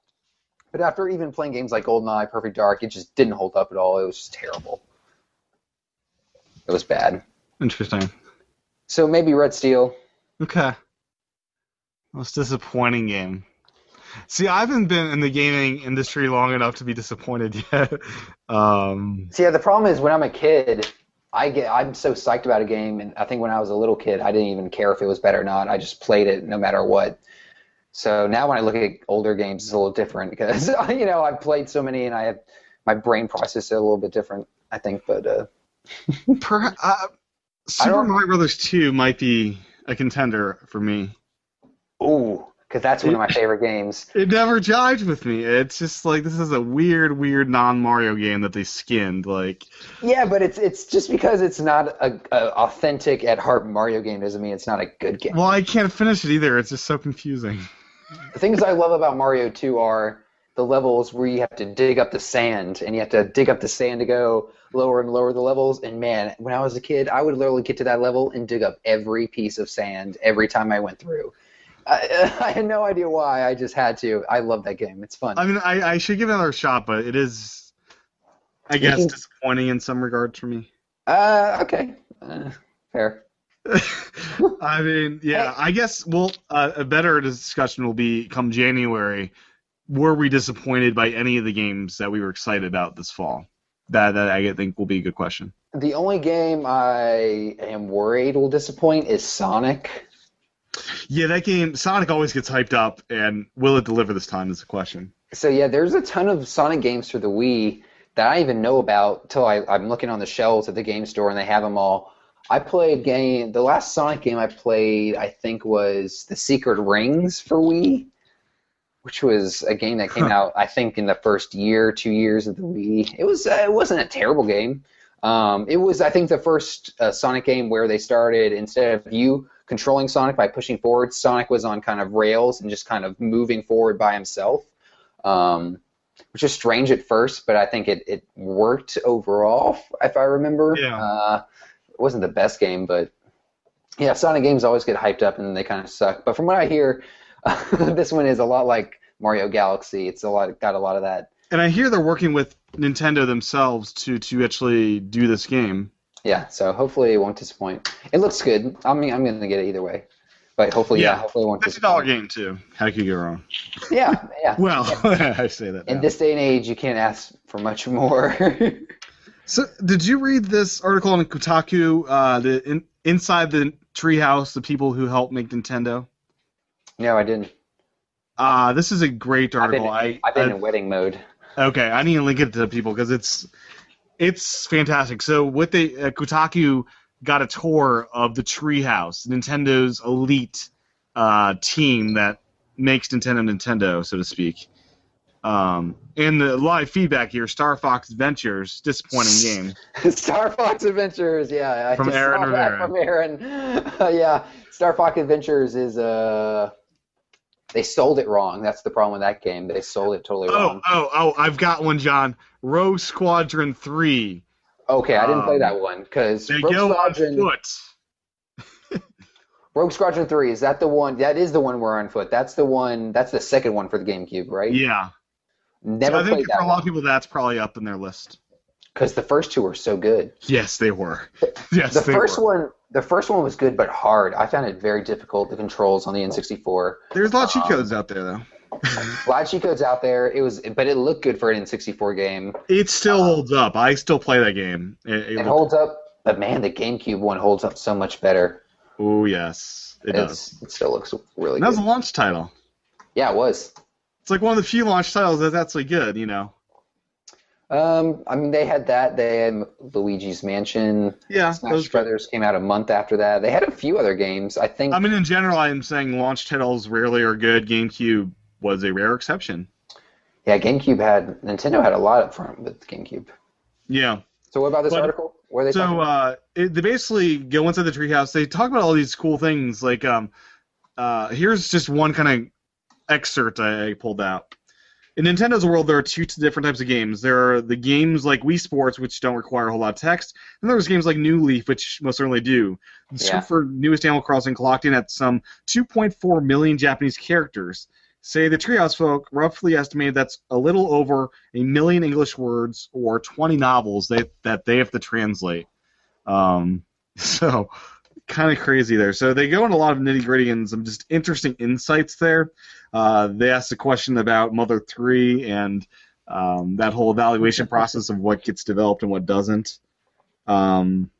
[SPEAKER 3] but after even playing games like GoldenEye, Perfect Dark, it just didn't hold up at all. It was just terrible. It was bad.
[SPEAKER 2] Interesting.
[SPEAKER 3] So maybe Red Steel.
[SPEAKER 2] Okay. Most disappointing game. See, I haven't been in the gaming industry long enough to be disappointed yet. um,
[SPEAKER 3] See, yeah, the problem is when I'm a kid, I get I'm so psyched about a game, and I think when I was a little kid, I didn't even care if it was better or not. I just played it no matter what. So now when I look at older games, it's a little different because you know I've played so many, and I have my brain process it a little bit different. I think, but uh,
[SPEAKER 2] per, uh, Super Mario Brothers 2 might be a contender for me.
[SPEAKER 3] ooh, because that's one of my favorite games.
[SPEAKER 2] It never jived with me. It's just like this is a weird, weird non-Mario game that they skinned. Like,
[SPEAKER 3] Yeah, but it's it's just because it's not a, a authentic at heart Mario game doesn't mean it's not a good game.
[SPEAKER 2] well, I can't finish it either. It's just so confusing.
[SPEAKER 3] The things I love about Mario 2 are the levels where you have to dig up the sand and you have to dig up the sand to go lower and lower the levels. And man, when I was a kid, I would literally get to that level and dig up every piece of sand every time I went through. I, I had no idea why. I just had to. I love that game. It's fun.
[SPEAKER 2] I mean, I, I should give it another shot, but it is, I guess, disappointing in some regards for me.
[SPEAKER 3] Uh, okay. Uh, fair.
[SPEAKER 2] I mean, yeah, I guess. Well, uh, a better discussion will be come January. Were we disappointed by any of the games that we were excited about this fall? That that I think will be a good question.
[SPEAKER 3] The only game I am worried will disappoint is Sonic.
[SPEAKER 2] Yeah, that game Sonic always gets hyped up, and will it deliver this time? Is the question.
[SPEAKER 3] So yeah, there's a ton of Sonic games for the Wii that I even know about till I, I'm looking on the shelves at the game store and they have them all. I played game. The last Sonic game I played, I think, was The Secret Rings for Wii, which was a game that came out, I think, in the first year, two years of the Wii. It was. Uh, it wasn't a terrible game. Um, it was, I think, the first uh, Sonic game where they started instead of you controlling Sonic by pushing forward, Sonic was on kind of rails and just kind of moving forward by himself. Um, which is strange at first, but I think it, it worked overall, if I remember.
[SPEAKER 2] Yeah.
[SPEAKER 3] Uh, it wasn't the best game, but yeah, Sonic games always get hyped up and they kind of suck. But from what I hear, this one is a lot like Mario Galaxy. It's a lot got a lot of that.
[SPEAKER 2] And I hear they're working with Nintendo themselves to to actually do this game.
[SPEAKER 3] Yeah, so hopefully it won't disappoint. It looks good. I mean, I'm gonna get it either way, but hopefully, yeah,
[SPEAKER 2] Yeah.
[SPEAKER 3] hopefully it won't
[SPEAKER 2] Fifty dollar
[SPEAKER 3] disappoint.
[SPEAKER 2] game too. How could you go wrong?
[SPEAKER 3] Yeah, yeah.
[SPEAKER 2] Well, I say that.
[SPEAKER 3] In
[SPEAKER 2] now.
[SPEAKER 3] this day and age, you can't ask for much more.
[SPEAKER 2] So, did you read this article on Kotaku? Uh, the in, inside the treehouse, the people who helped make Nintendo.
[SPEAKER 3] no, I didn't.
[SPEAKER 2] Uh, this is a great
[SPEAKER 3] I've been,
[SPEAKER 2] article. I,
[SPEAKER 3] I've been
[SPEAKER 2] I-
[SPEAKER 3] in wedding mode.
[SPEAKER 2] okay, I need to link it to people because it's it's fantastic. So, what they uh, Kotaku got a tour of the treehouse, Nintendo's elite uh, team that makes Nintendo Nintendo, so to speak. Um, and the live feedback here, Star Fox Adventures, disappointing game.
[SPEAKER 3] Star Fox Adventures, yeah. I
[SPEAKER 2] From
[SPEAKER 3] just
[SPEAKER 2] Aaron Rivera.
[SPEAKER 3] From Aaron. yeah, Star Fox Adventures is uh they sold it wrong. That's the problem with that game. They sold it totally
[SPEAKER 2] Oh,
[SPEAKER 3] wrong.
[SPEAKER 2] oh, oh! I've got one, John. Rogue Squadron Three.
[SPEAKER 3] Okay, I didn't play
[SPEAKER 2] um,
[SPEAKER 3] that one because
[SPEAKER 2] They
[SPEAKER 3] Rogue
[SPEAKER 2] go on foot.
[SPEAKER 3] Rogue Squadron Three is that the one? That is the one we're on foot. That's the one. That's the second one for the GameCube, right?
[SPEAKER 2] Yeah.
[SPEAKER 3] Never
[SPEAKER 2] so I think
[SPEAKER 3] played
[SPEAKER 2] for
[SPEAKER 3] that
[SPEAKER 2] a lot of people, that's probably up in their list.
[SPEAKER 3] because the first two were so good.
[SPEAKER 2] Yes, they were. Yes,
[SPEAKER 3] The first
[SPEAKER 2] were.
[SPEAKER 3] one, the first one was good but hard. I found it very difficult. The controls on the N64.
[SPEAKER 2] There's a lot of cheat
[SPEAKER 3] um,
[SPEAKER 2] codes out there, though.
[SPEAKER 3] A lot of cheat codes out there. It was, but it looked good for an N64 game.
[SPEAKER 2] It still holds up. I still play that game. It, it
[SPEAKER 3] It holds up, but man, the GameCube one holds up so much better.
[SPEAKER 2] oh yes, it does.
[SPEAKER 3] It still looks really
[SPEAKER 2] And that was a launch title.
[SPEAKER 3] Yeah, it was.
[SPEAKER 2] It's like one of the few launch titles that's actually good. You know.
[SPEAKER 3] Um, I mean, they had that. They had Luigi's Mansion.
[SPEAKER 2] Yeah.
[SPEAKER 3] Smash
[SPEAKER 2] Those,
[SPEAKER 3] Brothers came out a month after that. They had a few other games. I think.
[SPEAKER 2] I mean, in general, I'm saying launch titles rarely are good. GameCube was a rare exception.
[SPEAKER 3] yeah, GameCube had Nintendo had a lot up front with GameCube.
[SPEAKER 2] Yeah.
[SPEAKER 3] So what about this
[SPEAKER 2] But-
[SPEAKER 3] article? Where they
[SPEAKER 2] So uh, it, they basically go inside the treehouse. They talk about all these cool things. Like, um, uh, here's just one kind of excerpt I, pulled out. In Nintendo's world, there are two different types of games. There are the games like Wii Sports, which don't require a whole lot of text, and there's games like New Leaf, which most certainly do. The
[SPEAKER 3] Yeah.
[SPEAKER 2] for newest Animal Crossing clocked in at some 2.4 million Japanese characters. Say the Treehouse folk roughly estimated that's a little over a million English words or 20 novels they, that they have to translate. Um, so kind of crazy there. So they go into a lot of nitty gritty and some just interesting insights there. Uh, they asked a question about Mother 3 and um, that whole evaluation process of what gets developed and what doesn't. Um,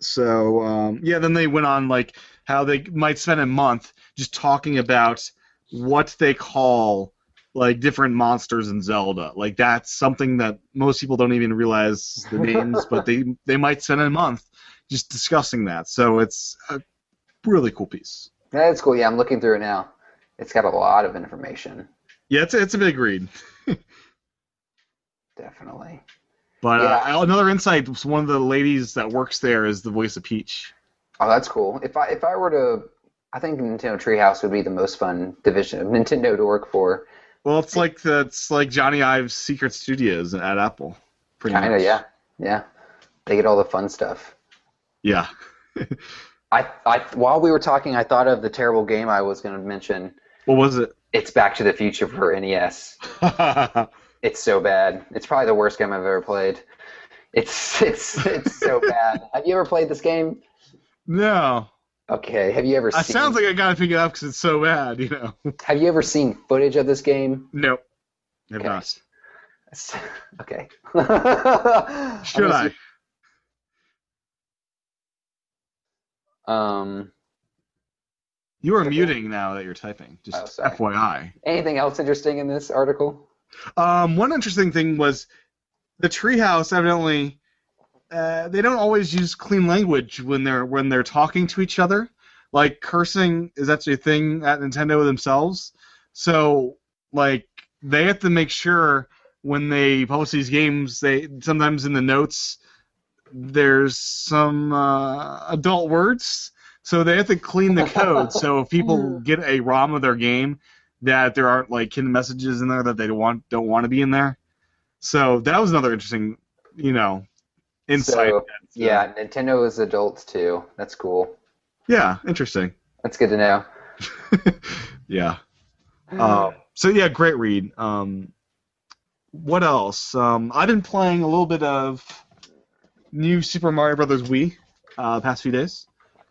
[SPEAKER 2] so um, yeah, then they went on like how they might spend a month just talking about what they call like different monsters in Zelda. Like that's something that most people don't even realize the names, but they they might spend a month just discussing that. So it's a really cool piece.
[SPEAKER 3] That's cool. Yeah, I'm looking through it now. It's got a lot of information.
[SPEAKER 2] Yeah, it's it's a big read.
[SPEAKER 3] Definitely.
[SPEAKER 2] But
[SPEAKER 3] Yeah.
[SPEAKER 2] uh, another insight: was one of the ladies that works there is the voice of Peach.
[SPEAKER 3] Oh, that's cool. If I if I were to, I think Nintendo Treehouse would be the most fun division of Nintendo to work for.
[SPEAKER 2] Well, it's like the, it's like Jony Ive's Secret Studios at Apple. Pretty
[SPEAKER 3] Kind of,
[SPEAKER 2] much.
[SPEAKER 3] yeah, yeah. They get all the fun stuff.
[SPEAKER 2] Yeah.
[SPEAKER 3] I, I while we were talking, I thought of the terrible game I was going to mention.
[SPEAKER 2] What was it?
[SPEAKER 3] It's Back to the Future for NES. It's so bad. It's probably the worst game I've ever played. It's it's it's so bad. Have you ever played this game?
[SPEAKER 2] no.
[SPEAKER 3] Okay. Have you ever
[SPEAKER 2] It
[SPEAKER 3] seen?
[SPEAKER 2] sounds like I gotta pick it up because it's so bad, you know.
[SPEAKER 3] Have you ever seen footage of this game?
[SPEAKER 2] No. Have
[SPEAKER 3] Okay.
[SPEAKER 2] not.
[SPEAKER 3] Okay.
[SPEAKER 2] Should I?
[SPEAKER 3] Um.
[SPEAKER 2] You are muting now that you're typing. Just
[SPEAKER 3] Oh.
[SPEAKER 2] FYI.
[SPEAKER 3] Anything else interesting in this article?
[SPEAKER 2] Um, one interesting thing was the treehouse evidently uh, they don't always use clean language when they're when they're talking to each other. Like cursing is actually a thing at Nintendo themselves. So like they have to make sure when they post these games, they sometimes in the notes there's some uh, adult words. So they have to clean the code. so if people get a ROM of their game, that there aren't like hidden messages in there that they don't want don't want to be in there. So that was another interesting, you know, insight.
[SPEAKER 3] So, yeah, Nintendo is adults too. That's cool.
[SPEAKER 2] Yeah, interesting.
[SPEAKER 3] That's good to know.
[SPEAKER 2] yeah. Um, so yeah, great read. Um, what else? Um, I've been playing a little bit of new Super Mario Brothers Wii uh, past few days.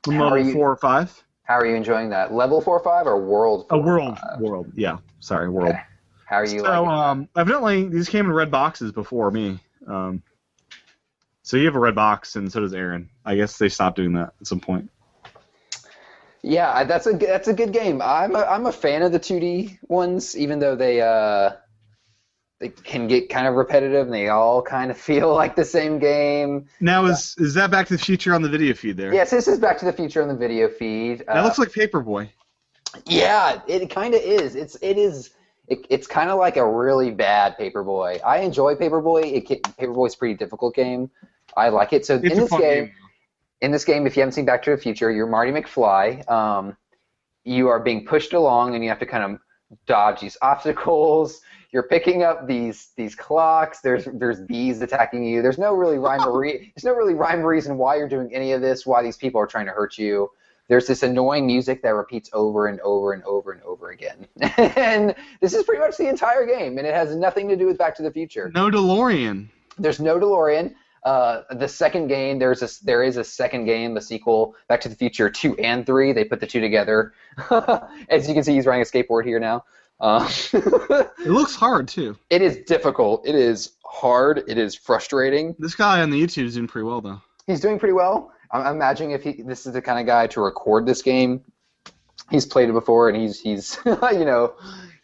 [SPEAKER 2] Level
[SPEAKER 3] you-
[SPEAKER 2] four or five.
[SPEAKER 3] How are you enjoying that? Level four or five or world?
[SPEAKER 2] A world, world. Yeah, sorry, world.
[SPEAKER 3] Okay. How are you
[SPEAKER 2] So um, evidently these came in red boxes before me. Um, so you have a red box, and so does Aaron. I guess they stopped doing that at some point.
[SPEAKER 3] Yeah, that's a that's a good game. I'm a, I'm a fan of the 2D ones, even though they uh they can get kind of repetitive and they all kind of feel like the same game.
[SPEAKER 2] Now is is that Back to the Future on the video feed there?
[SPEAKER 3] Yes, this is Back to the Future on the video feed.
[SPEAKER 2] That
[SPEAKER 3] Uh,
[SPEAKER 2] looks like Paperboy.
[SPEAKER 3] yeah, it kind of is. It's it is. It, it's kind of like a really bad Paperboy. I enjoy Paperboy. It, ca- Paperboy's a pretty difficult game. I like it. So
[SPEAKER 2] It's
[SPEAKER 3] in this game,
[SPEAKER 2] game.
[SPEAKER 3] in this game, if you haven't seen Back to the Future, you're Marty McFly. Um, you are being pushed along, and you have to kind of dodge these obstacles. You're picking up these these clocks. There's there's bees attacking you. There's no really rhyme or re- there's no really rhyme or reason why you're doing any of this. Why these people are trying to hurt you. There's this annoying music that repeats over and over and over and over again. and this is pretty much the entire game, and it has nothing to do with Back to the Future.
[SPEAKER 2] No DeLorean.
[SPEAKER 3] There's no DeLorean. Uh, the second game, there's a there is a second game, the sequel, Back to the Future two and three. They put the two together. As you can see, he's riding a skateboard here now. Uh,
[SPEAKER 2] It looks hard too.
[SPEAKER 3] it is difficult. It is hard. It is frustrating.
[SPEAKER 2] This guy on the YouTube is doing pretty well though.
[SPEAKER 3] He's doing pretty well. I'm I'm imagining if he this is the kind of guy to record this game. He's played it before, and he's he's you know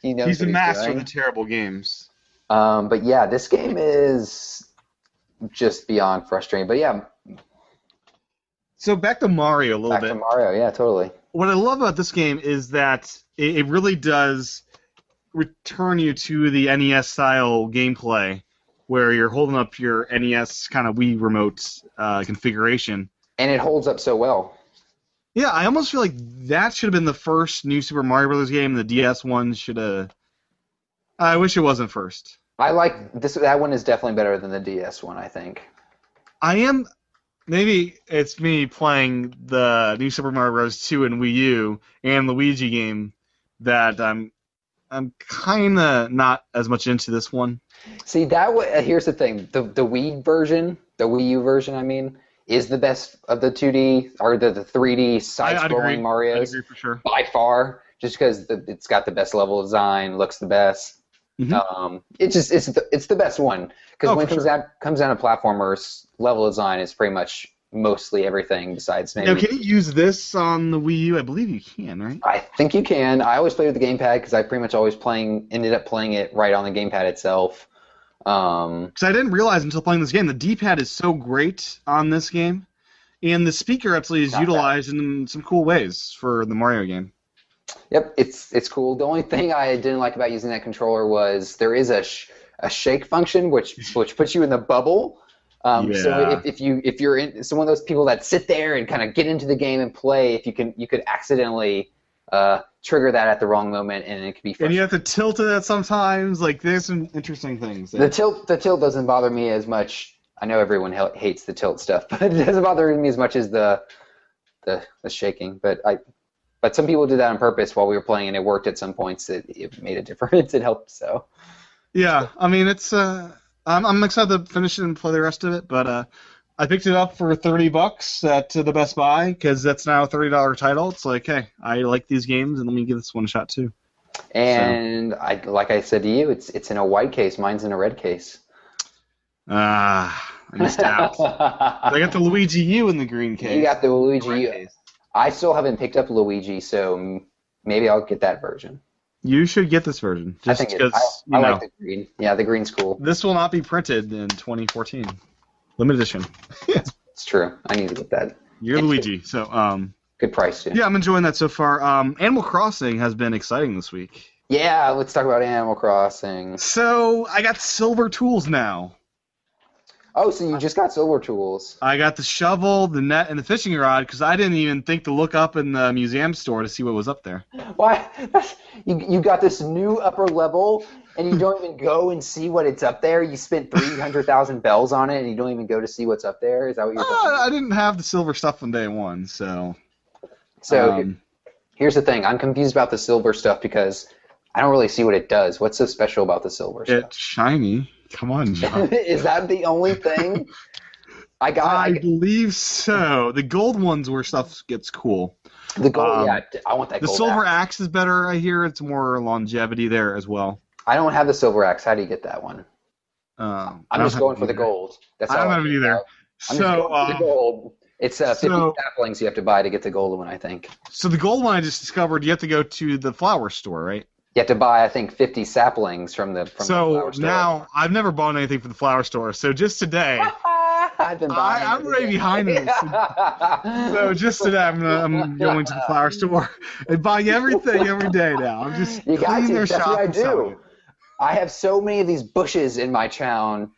[SPEAKER 3] he knows.
[SPEAKER 2] He's the master
[SPEAKER 3] doing.
[SPEAKER 2] of the terrible games.
[SPEAKER 3] Um, but yeah, this game is just beyond frustrating. But yeah,
[SPEAKER 2] So back to Mario a little
[SPEAKER 3] back
[SPEAKER 2] bit.
[SPEAKER 3] to Mario. Yeah, totally.
[SPEAKER 2] what I love about this game is that it really does return you to the NES style gameplay, where you're holding up your NES kind of Wii remote uh, configuration.
[SPEAKER 3] And it holds up so well.
[SPEAKER 2] Yeah, I almost feel like that should have been the first new Super Mario Brothers game. The DS one should have. I wish it wasn't first.
[SPEAKER 3] I like this. That one is definitely better than the DS one. I think.
[SPEAKER 2] I am. Maybe it's me playing the new Super Mario Bros. 2 and Wii U and Luigi game that I'm. I'm kind of not as much into this one.
[SPEAKER 3] See that. wa- uh, Here's the thing. The the Wii version, the Wii U version, I mean, is the best of the 2D or the, the 3D
[SPEAKER 2] I- I'd
[SPEAKER 3] side-scrolling. Mario's
[SPEAKER 2] I agree for sure.
[SPEAKER 3] by far. Just because it's got the best level design, looks the best.
[SPEAKER 2] Mhm.
[SPEAKER 3] Um, it's just it's the, it's the best one because
[SPEAKER 2] Oh,
[SPEAKER 3] when it comes down comes down to platformers, level design is pretty much mostly everything besides maybe.
[SPEAKER 2] Now, can you use this on the Wii U? I believe you can, right?
[SPEAKER 3] I think you can. I always play with the gamepad because I pretty much always playing ended up playing it right on the gamepad itself. Um,
[SPEAKER 2] Because I didn't realize until playing this game the D-pad is so great on this game, and the speaker actually is
[SPEAKER 3] bad.
[SPEAKER 2] utilized in some cool ways for the Mario game.
[SPEAKER 3] yep, it's it's cool. The only thing I didn't like about using that controller was there is a sh- a shake function which which puts you in the bubble. Um, So if, if you if you're in so one of those people that sit there and kind of get into the game and play, if you can you could accidentally uh, trigger that at the wrong moment and it could be
[SPEAKER 2] And you have to tilt it sometimes. Like there's some interesting things.
[SPEAKER 3] The tilt the tilt doesn't bother me as much. I know everyone ha- hates the tilt stuff, but it doesn't bother me as much as the the, the shaking. But I, but some people did that on purpose while we were playing, and it worked at some points. It, it made a difference. It helped. So
[SPEAKER 2] Yeah, I mean it's uh, I'm I'm excited to finish it and play the rest of it, but uh, I picked it up for thirty bucks at uh, the Best Buy because that's now a thirty dollar title. It's like, hey, I like these games and let me give this one a shot too.
[SPEAKER 3] and I like I said to you, it's it's in a white case. Mine's in a red case.
[SPEAKER 2] Ah, I missed out. I got the Luigi U in the green case.
[SPEAKER 3] You got the Luigi.
[SPEAKER 2] Red
[SPEAKER 3] U.
[SPEAKER 2] case.
[SPEAKER 3] I still haven't picked up Luigi, so maybe I'll get that version.
[SPEAKER 2] You should get this version
[SPEAKER 3] I
[SPEAKER 2] just
[SPEAKER 3] think it,
[SPEAKER 2] because
[SPEAKER 3] I, I
[SPEAKER 2] know
[SPEAKER 3] like the green. Yeah, the green's cool.
[SPEAKER 2] this will not be printed in 2014, limited edition.
[SPEAKER 3] It's true. I need to get that.
[SPEAKER 2] You're Luigi, so um,
[SPEAKER 3] Good price too.
[SPEAKER 2] yeah, I'm enjoying that so far. Um, Animal Crossing has been exciting this week.
[SPEAKER 3] Yeah, let's talk about Animal Crossing.
[SPEAKER 2] So I got silver tools now.
[SPEAKER 3] Oh, so you just got silver tools.
[SPEAKER 2] I got the shovel, the net, and the fishing rod because I didn't even think to look up in the museum store to see what was up there.
[SPEAKER 3] Why? You you got this new upper level, and you don't even go and see what it's up there. You spent three hundred thousand bells on it, and you don't even go to see what's up there. Is that what you're?
[SPEAKER 2] Uh. I didn't have the silver stuff on day one, so.
[SPEAKER 3] so
[SPEAKER 2] um,
[SPEAKER 3] here's the thing. I'm confused about the silver stuff because I don't really see what it does. What's so special about the silver stuff?
[SPEAKER 2] it's shiny. Come on, John.
[SPEAKER 3] Is that the only thing? I got
[SPEAKER 2] I
[SPEAKER 3] I,
[SPEAKER 2] believe so. The gold ones where stuff gets cool.
[SPEAKER 3] the gold.
[SPEAKER 2] um,
[SPEAKER 3] yeah, I want that.
[SPEAKER 2] The silver
[SPEAKER 3] axe.
[SPEAKER 2] axe is better. I hear it's more longevity there as well.
[SPEAKER 3] I don't have the silver axe. How do you get that one?
[SPEAKER 2] Um,
[SPEAKER 3] I'm just going for the gold. That's
[SPEAKER 2] I don't have it either.
[SPEAKER 3] about. I'm
[SPEAKER 2] So,
[SPEAKER 3] going
[SPEAKER 2] uh,
[SPEAKER 3] the gold. It's uh, 50
[SPEAKER 2] so-
[SPEAKER 3] saplings you have to buy to get the gold one, I think.
[SPEAKER 2] so the gold one I just discovered. You have to go to the flower store, right?
[SPEAKER 3] You have to buy, I think, 50 saplings from the from the
[SPEAKER 2] so
[SPEAKER 3] flower store.
[SPEAKER 2] now I've never bought anything from the flower store. So just today,
[SPEAKER 3] I've been buying.
[SPEAKER 2] I, I'm
[SPEAKER 3] it.
[SPEAKER 2] right behind this. So just today, I'm, gonna, I'm going to the flower store and buying everything every day now. I'm just
[SPEAKER 3] You got
[SPEAKER 2] cleaning
[SPEAKER 3] to.
[SPEAKER 2] their
[SPEAKER 3] That's
[SPEAKER 2] shop
[SPEAKER 3] what I do. I have so many of these bushes in my town.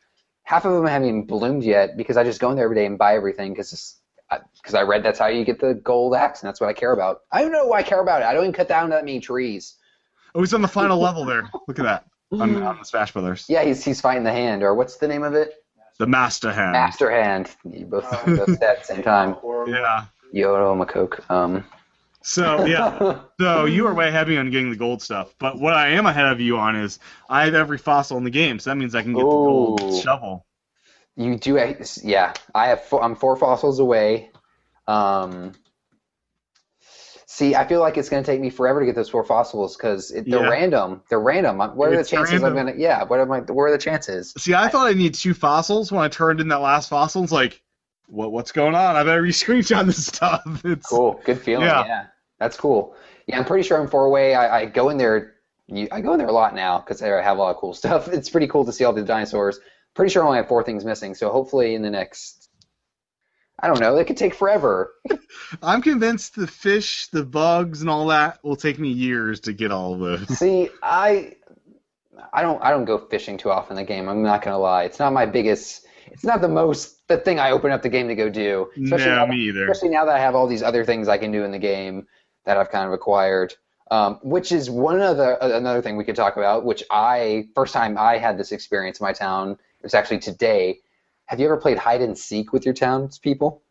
[SPEAKER 3] Half of them haven't even bloomed yet because I just go in there every day and buy everything because because uh, I read that's how you get the gold axe and that's what I care about. I don't know why I care about it. I don't even cut down that many trees.
[SPEAKER 2] Oh, he's on the final level there. Look at that on, on the Smash Brothers.
[SPEAKER 3] Yeah, he's he's fighting the hand or what's the name of it?
[SPEAKER 2] The Master Hand.
[SPEAKER 3] Master hand. You both both said at the same time.
[SPEAKER 2] Yeah.
[SPEAKER 3] Yodo Makoke. Um.
[SPEAKER 2] So yeah. So you are way ahead of me on getting the gold stuff, but what I am ahead of you on is I have every fossil in the game, so that means I can get the gold shovel.
[SPEAKER 3] You do, yeah. I have. Four, I'm four fossils away. Um, see, I feel like it's going to take me forever to get those four fossils because they're
[SPEAKER 2] Yeah.
[SPEAKER 3] random. They're random. What are the
[SPEAKER 2] It's
[SPEAKER 3] chances I'm going to? Yeah. What am I? What are the chances?
[SPEAKER 2] See, I thought I need two fossils when I turned in that last fossil. It's like, what what's going on? I better re-screenshot this stuff. It's
[SPEAKER 3] Cool. Good feeling.
[SPEAKER 2] Yeah.
[SPEAKER 3] Yeah. That's cool. Yeah, I'm pretty sure I'm four away. I, I go in there. You, I go in there a lot now because I have a lot of cool stuff. It's pretty cool to see all the dinosaurs. Pretty sure I only have four things missing. So hopefully in the next. I don't know. It could take forever.
[SPEAKER 2] I'm convinced the fish, the bugs, and all that will take me years to get all of those.
[SPEAKER 3] See, I I don't I don't go fishing too often in the game. I'm not gonna lie. It's not my biggest. It's not the most the thing I open up the game to go do. Especially,
[SPEAKER 2] no,
[SPEAKER 3] now,
[SPEAKER 2] me either.
[SPEAKER 3] especially now that I have all these other things I can do in the game that I've kind of acquired. Um, which is one other another thing we could talk about. Which I first time I had this experience in my town. It was actually today. Have you ever played hide and seek with your townspeople?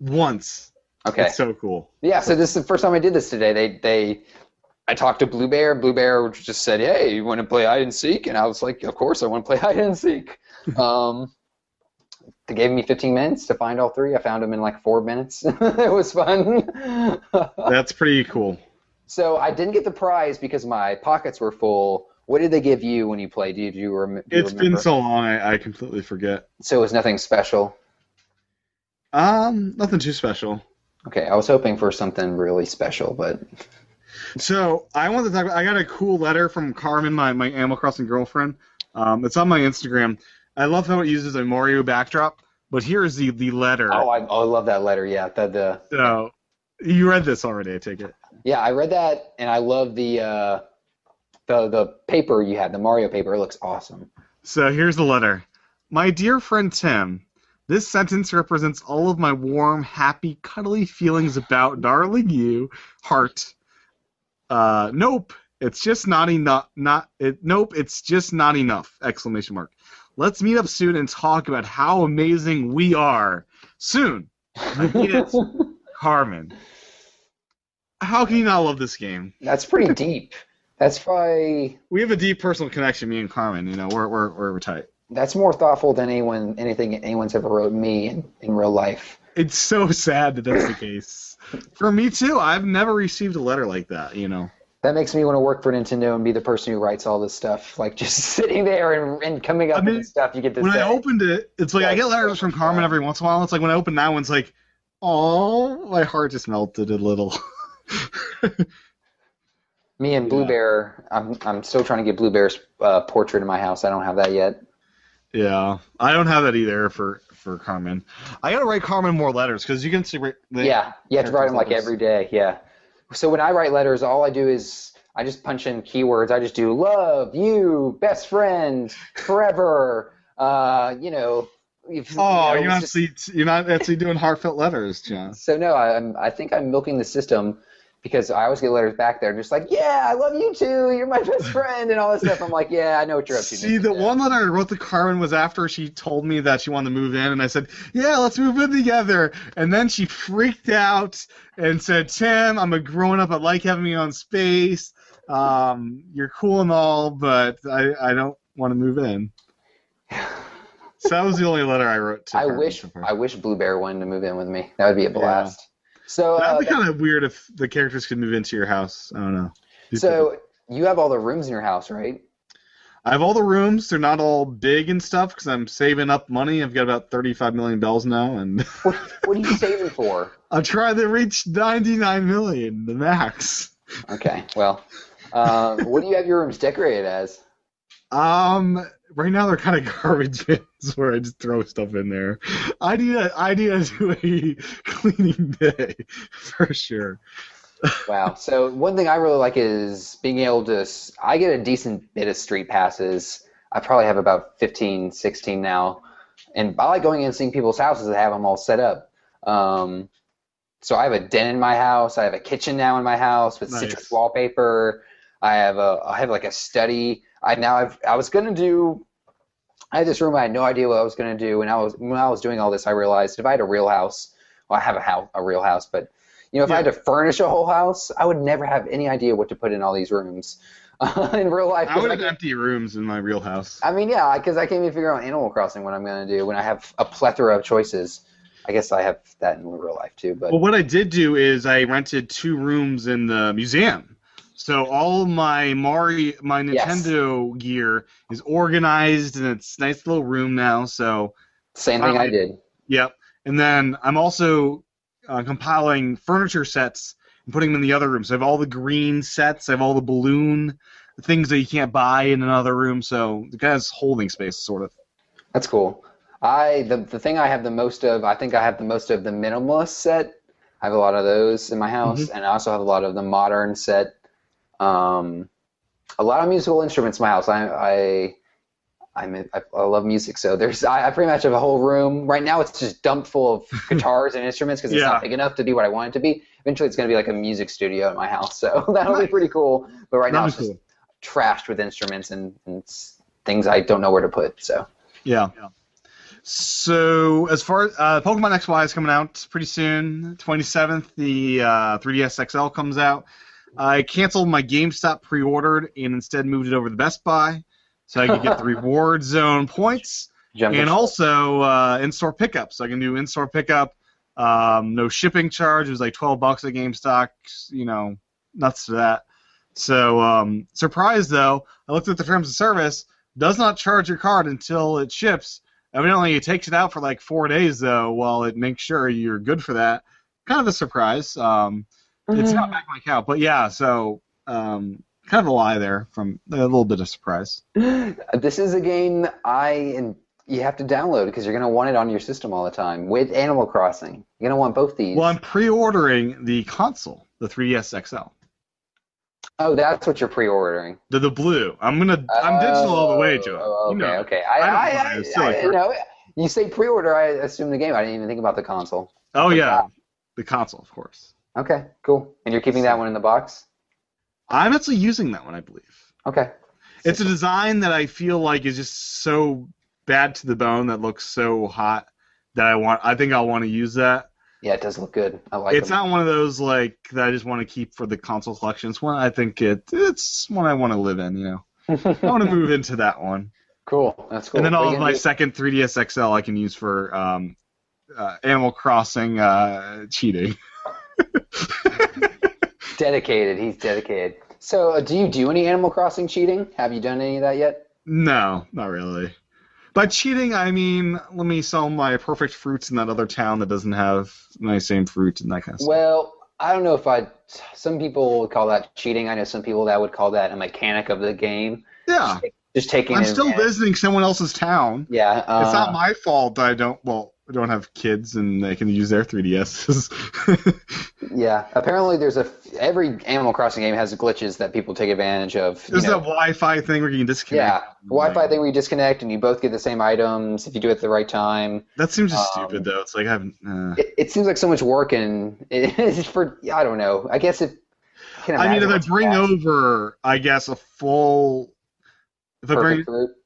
[SPEAKER 2] Once.
[SPEAKER 3] Okay.
[SPEAKER 2] It's so cool.
[SPEAKER 3] Yeah, so this is the first time I did this today. They they I talked to Blue Bear. Blue Bear just said, "Hey, you want to play hide and seek?" And I was like, "Of course, I want to play hide and seek." um, they gave me 15 minutes to find all three. I found them in like four minutes. it was fun.
[SPEAKER 2] That's pretty cool.
[SPEAKER 3] so I didn't get the prize because my pockets were full. What did they give you when you played? Did you, rem- do you
[SPEAKER 2] It's
[SPEAKER 3] remember?
[SPEAKER 2] been so long, I, I completely forget.
[SPEAKER 3] So it was nothing special.
[SPEAKER 2] Um, nothing too special.
[SPEAKER 3] Okay, I was hoping for something really special, but
[SPEAKER 2] So I want to talk. About, I got a cool letter from Carmen, my my Animal Crossing girlfriend. Um, it's on my Instagram. I love how it uses a Mario backdrop. But here's the the letter.
[SPEAKER 3] oh, I, oh, I love that letter. Yeah, the the
[SPEAKER 2] So you read this already, I take it.
[SPEAKER 3] Yeah, I read that, and I love the uh, the the paper you had, the Mario paper. Looks awesome.
[SPEAKER 2] So here's the letter. My dear friend Tim, this sentence represents all of my warm, happy, cuddly feelings about darling you, heart. Uh, nope, it's just not enough. Not it. Nope, it's just not enough! Exclamation mark. Let's meet up soon and talk about how amazing we are. Soon. I mean it. Carmen. How can you not love this game?
[SPEAKER 3] That's pretty deep. That's probably
[SPEAKER 2] We have a deep personal connection, me and Carmen. You know, we're we're we're, we're tight.
[SPEAKER 3] that's more thoughtful than anyone anything anyone's ever wrote me in, in real life.
[SPEAKER 2] It's so sad that that's the case. For me too. I've never received a letter like that. You know.
[SPEAKER 3] That makes me want to work for Nintendo and be the person who writes all this stuff. Like just sitting there and, and coming up
[SPEAKER 2] I mean,
[SPEAKER 3] with stuff you get this.
[SPEAKER 2] when. I opened it, it's like I get letters from Carmen every once in a while. It's like when I open that one, it's like, oh, my heart just melted a little.
[SPEAKER 3] me and Blue
[SPEAKER 2] Yeah.
[SPEAKER 3] Bear, I'm I'm still trying to get Blue Bear's uh, portrait in my house. I don't have that yet.
[SPEAKER 2] yeah, I don't have that either for for Carmen. I gotta write Carmen more letters because you can see. right- the-
[SPEAKER 3] yeah, you have to write them like every day. Yeah. So when I write letters, all I do is I just punch in keywords. I just do love you, best friend, forever. Uh, you know. if-
[SPEAKER 2] Oh,
[SPEAKER 3] you know,
[SPEAKER 2] you're not actually you're not actually doing heartfelt letters, John.
[SPEAKER 3] So no, I'm I think I'm milking the system because I always get letters back there just like, yeah, I love you too, you're my best friend, and all this stuff. I'm like, yeah, I know what you're up to.
[SPEAKER 2] See, the
[SPEAKER 3] Nintendo."
[SPEAKER 2] one letter I wrote to Carmen was after she told me that she wanted to move in, and I said, "Yeah, let's move in together." And then she freaked out and said, "Tim, I'm a grown up. I like having you on space. Um, you're cool and all, but I, I don't want to move in." So that was the only letter I wrote to.
[SPEAKER 3] I
[SPEAKER 2] Carmen
[SPEAKER 3] wish. I wish Blue Bear wanted to move in with me. That would be a blast. So uh,
[SPEAKER 2] That'd be kind of weird if the characters could move into your house. I don't know.
[SPEAKER 3] so you have all the rooms in your house, right?
[SPEAKER 2] I have all the rooms. They're not all big and stuff because I'm saving up money. I've got about 35 million bells now, and
[SPEAKER 3] What, what are you saving for?
[SPEAKER 2] I'm trying to reach 99 million, the max.
[SPEAKER 3] Okay, well, um, what do you have your rooms decorated as?
[SPEAKER 2] Um, right now they're kind of garbage bins where I just throw stuff in there. I need a, I need to do a cleaning day for sure.
[SPEAKER 3] Wow. So one thing I really like is being able to. I get a decent bit of street passes. I probably have about 15, 16 now, and I like going in and seeing people's houses that have them all set up. Um, so I have a den in my house. I have a kitchen now in my house with
[SPEAKER 2] Nice.
[SPEAKER 3] citrus wallpaper. I have a. I have like a study. I now I've. I was gonna do. I had this room. I had no idea what I was gonna do, and I was when I was doing all this, I realized if I had a real house, well, I have a house, a real house, but you know, if I had to furnish a whole house, I would never have any idea what to put in all these rooms in real life.
[SPEAKER 2] I would have empty rooms in my real house.
[SPEAKER 3] I mean, yeah, because I can't even figure out Animal Crossing what I'm going to do when I have a plethora of choices. I guess I have that in real life too, but
[SPEAKER 2] Well, what I did do is I rented two rooms in the museum. So all my Mario, my
[SPEAKER 3] Yes.
[SPEAKER 2] Nintendo gear is organized in its nice little room now. So
[SPEAKER 3] same thing I did.
[SPEAKER 2] Yep. And then I'm also uh, compiling furniture sets and putting them in the other room. So I have all the green sets. I have all the balloon things that you can't buy in another room. So the guy's holding space, sort of.
[SPEAKER 3] That's cool. I the the thing I have the most of, I think I have the most of the minimalist set. I have a lot of those in my house, and I also have a lot of the modern set. Um, a lot of musical instruments in my house. I I I'm I, I love music, so there's I, I pretty much have a whole room. Right now, it's just dumped full of guitars and instruments because it's
[SPEAKER 2] Yeah.
[SPEAKER 3] not big enough to be what I want it to be. Eventually, it's going to be like a music studio in my house, so that'll be pretty cool. But right now, it's just trashed with instruments and, and things I don't know where to put. So.
[SPEAKER 2] Yeah. So as far as uh, Pokemon XY is coming out pretty soon, 27th, the uh, 3DS XL comes out. I canceled my GameStop pre-ordered and instead moved it over to Best Buy so I could get the reward zone points.
[SPEAKER 3] Jump
[SPEAKER 2] and also uh, in-store pickup. So I can do in-store pickup, um, no shipping charge. It was like 12 bucks at GameStop. You know, nuts to that. So um, surprised though, I looked at the terms of service. Does not charge your card until it ships. Evidently, it takes it out for like four days though, while it makes sure you're good for that. Kind of a surprise. Um, it's not back my cow, but yeah. So um, kind of a lie there from a little bit of surprise.
[SPEAKER 3] This is a game I and you have to download because you're going to want it on your system all the time with Animal Crossing. You're going to want both these.
[SPEAKER 2] Well, I'm pre-ordering the console, the 3DS XL.
[SPEAKER 3] oh, that's what you're pre-ordering.
[SPEAKER 2] The the blue. I'm gonna. I'm digital all the way, Joe.
[SPEAKER 3] Oh, okay,
[SPEAKER 2] you know.
[SPEAKER 3] okay. I,
[SPEAKER 2] I don't
[SPEAKER 3] I,
[SPEAKER 2] know,
[SPEAKER 3] I,
[SPEAKER 2] it's
[SPEAKER 3] I- you know, you say pre-order, I assume the game. I didn't even think about the console.
[SPEAKER 2] Oh yeah, the console, of course.
[SPEAKER 3] Okay, cool. And you're keeping that one in the box?
[SPEAKER 2] I'm actually using that one, I believe.
[SPEAKER 3] Okay.
[SPEAKER 2] It's a design that I feel like is just so bad to the bone that looks so hot that I want. I think I'll want to use that.
[SPEAKER 3] Yeah, it does look good. I like it.
[SPEAKER 2] it's
[SPEAKER 3] them.
[SPEAKER 2] not one of those like that I just want to keep for the console collection. It's one I think it it's one I want to live in. You know, I want to move into that one.
[SPEAKER 3] cool. That's cool.
[SPEAKER 2] and then all of my
[SPEAKER 3] do?
[SPEAKER 2] second 3ds XL I can use for um, uh, Animal Crossing uh, cheating.
[SPEAKER 3] dedicated. He's dedicated. So, uh, do you do any Animal Crossing cheating? Have you done any of that yet?
[SPEAKER 2] No, not really. By cheating, I mean let me sell my perfect fruits in that other town that doesn't have my same fruit and that kind of stuff.
[SPEAKER 3] Well, I don't know if I. Some people would call that cheating. I know some people that would call that a mechanic of the game.
[SPEAKER 2] Yeah,
[SPEAKER 3] Just taking.
[SPEAKER 2] I'm still visiting someone else's town.
[SPEAKER 3] Yeah. Uh,
[SPEAKER 2] it's not my fault that I don't. Well, don't have kids and they can use their 3DSs.
[SPEAKER 3] Yeah. Apparently, there's a every Animal Crossing game has glitches that people take advantage of.
[SPEAKER 2] There's
[SPEAKER 3] know,
[SPEAKER 2] that Wi-Fi thing where you can disconnect.
[SPEAKER 3] yeah, Wi-Fi thing where you disconnect and you both get the same items if you do it at the right time.
[SPEAKER 2] That seems just
[SPEAKER 3] Um,
[SPEAKER 2] stupid though. It's like I haven't. Uh,
[SPEAKER 3] It, it seems like so much work and it's for I don't know. I guess if I,
[SPEAKER 2] I mean, if I bring
[SPEAKER 3] fast.
[SPEAKER 2] over, I guess a full. If I bring
[SPEAKER 3] perfect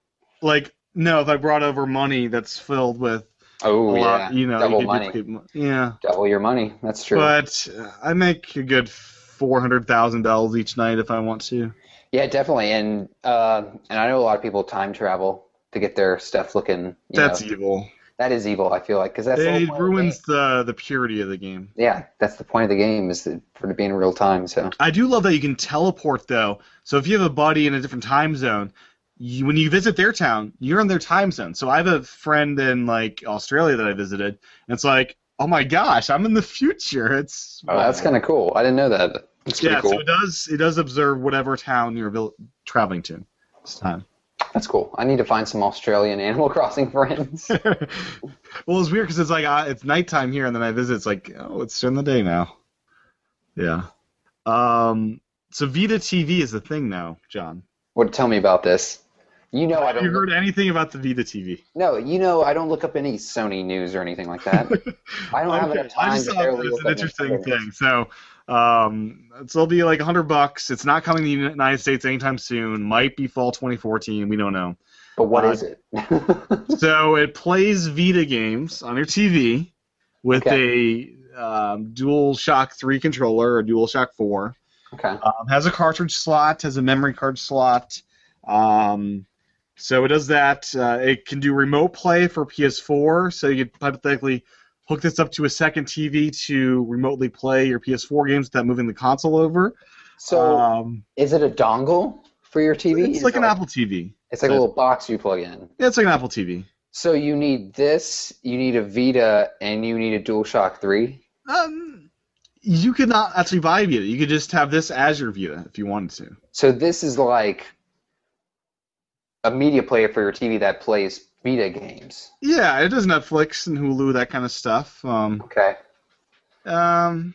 [SPEAKER 2] like no, if I brought over money that's filled with
[SPEAKER 3] Oh yeah,
[SPEAKER 2] you know,
[SPEAKER 3] double
[SPEAKER 2] you
[SPEAKER 3] money,
[SPEAKER 2] mo- yeah.
[SPEAKER 3] double your money. That's true.
[SPEAKER 2] But uh, I make a good four hundred thousand dollars each night if I want to.
[SPEAKER 3] yeah, definitely. And uh, and I know a lot of people time travel to get their stuff looking. You
[SPEAKER 2] That's
[SPEAKER 3] know,
[SPEAKER 2] evil.
[SPEAKER 3] that is evil. I feel like because that's
[SPEAKER 2] It
[SPEAKER 3] the
[SPEAKER 2] ruins
[SPEAKER 3] game.
[SPEAKER 2] the the purity of the game.
[SPEAKER 3] Yeah, that's the point of the game is that, for it to be in real time. So
[SPEAKER 2] I do love that you can teleport though. So if you have a buddy in a different time zone, you, when you visit their town, you're in their time zone. So I have a friend in like Australia that I visited, and it's like, oh my gosh, I'm in the future. It's
[SPEAKER 3] oh, that's kind of cool. I didn't know that. That's
[SPEAKER 2] yeah.
[SPEAKER 3] cool.
[SPEAKER 2] So it does it does observe whatever town you're vil- traveling to this time.
[SPEAKER 3] That's cool. I need to find some Australian Animal Crossing friends.
[SPEAKER 2] well, it's weird because it's like uh, it's nighttime here, and then I visit. It's like oh, it's during the day now. Yeah. Um. So Vita TV is the thing now, John.
[SPEAKER 3] what? Tell me about this. You know I don't.
[SPEAKER 2] you heard anything about the Vita TV?
[SPEAKER 3] No, you know I don't look up any Sony news or anything like that. I don't have
[SPEAKER 2] Okay,
[SPEAKER 3] enough time
[SPEAKER 2] I just thought it was an interesting thing. So, um, so it'll be like hundred bucks. It's not coming to the United States anytime soon. Might be fall 2014. We don't know.
[SPEAKER 3] But what
[SPEAKER 2] Uh,
[SPEAKER 3] is it?
[SPEAKER 2] So it plays Vita games on your TV with a um, Dual Shock 3 controller or Dual Shock 4.
[SPEAKER 3] okay.
[SPEAKER 2] Um, has a cartridge slot, has a memory card slot. Um, so it does that. Uh, it can do remote play for PS4. So you could hypothetically hook this up to a second TV to remotely play your PS4 games without moving the console over.
[SPEAKER 3] So
[SPEAKER 2] um,
[SPEAKER 3] is it a dongle for your TV?
[SPEAKER 2] it's like an Apple TV.
[SPEAKER 3] It's like a little box you plug in.
[SPEAKER 2] Yeah, it's like an Apple TV.
[SPEAKER 3] So you need this, you need a Vita, and you need a DualShock 3.
[SPEAKER 2] Um, you could not actually buy a Vita. You could just have this as your Vita if you wanted to.
[SPEAKER 3] So this is like a media player for your TV that plays Vita games.
[SPEAKER 2] Yeah, it does Netflix and Hulu, that kind of stuff. Um,
[SPEAKER 3] Okay.
[SPEAKER 2] um,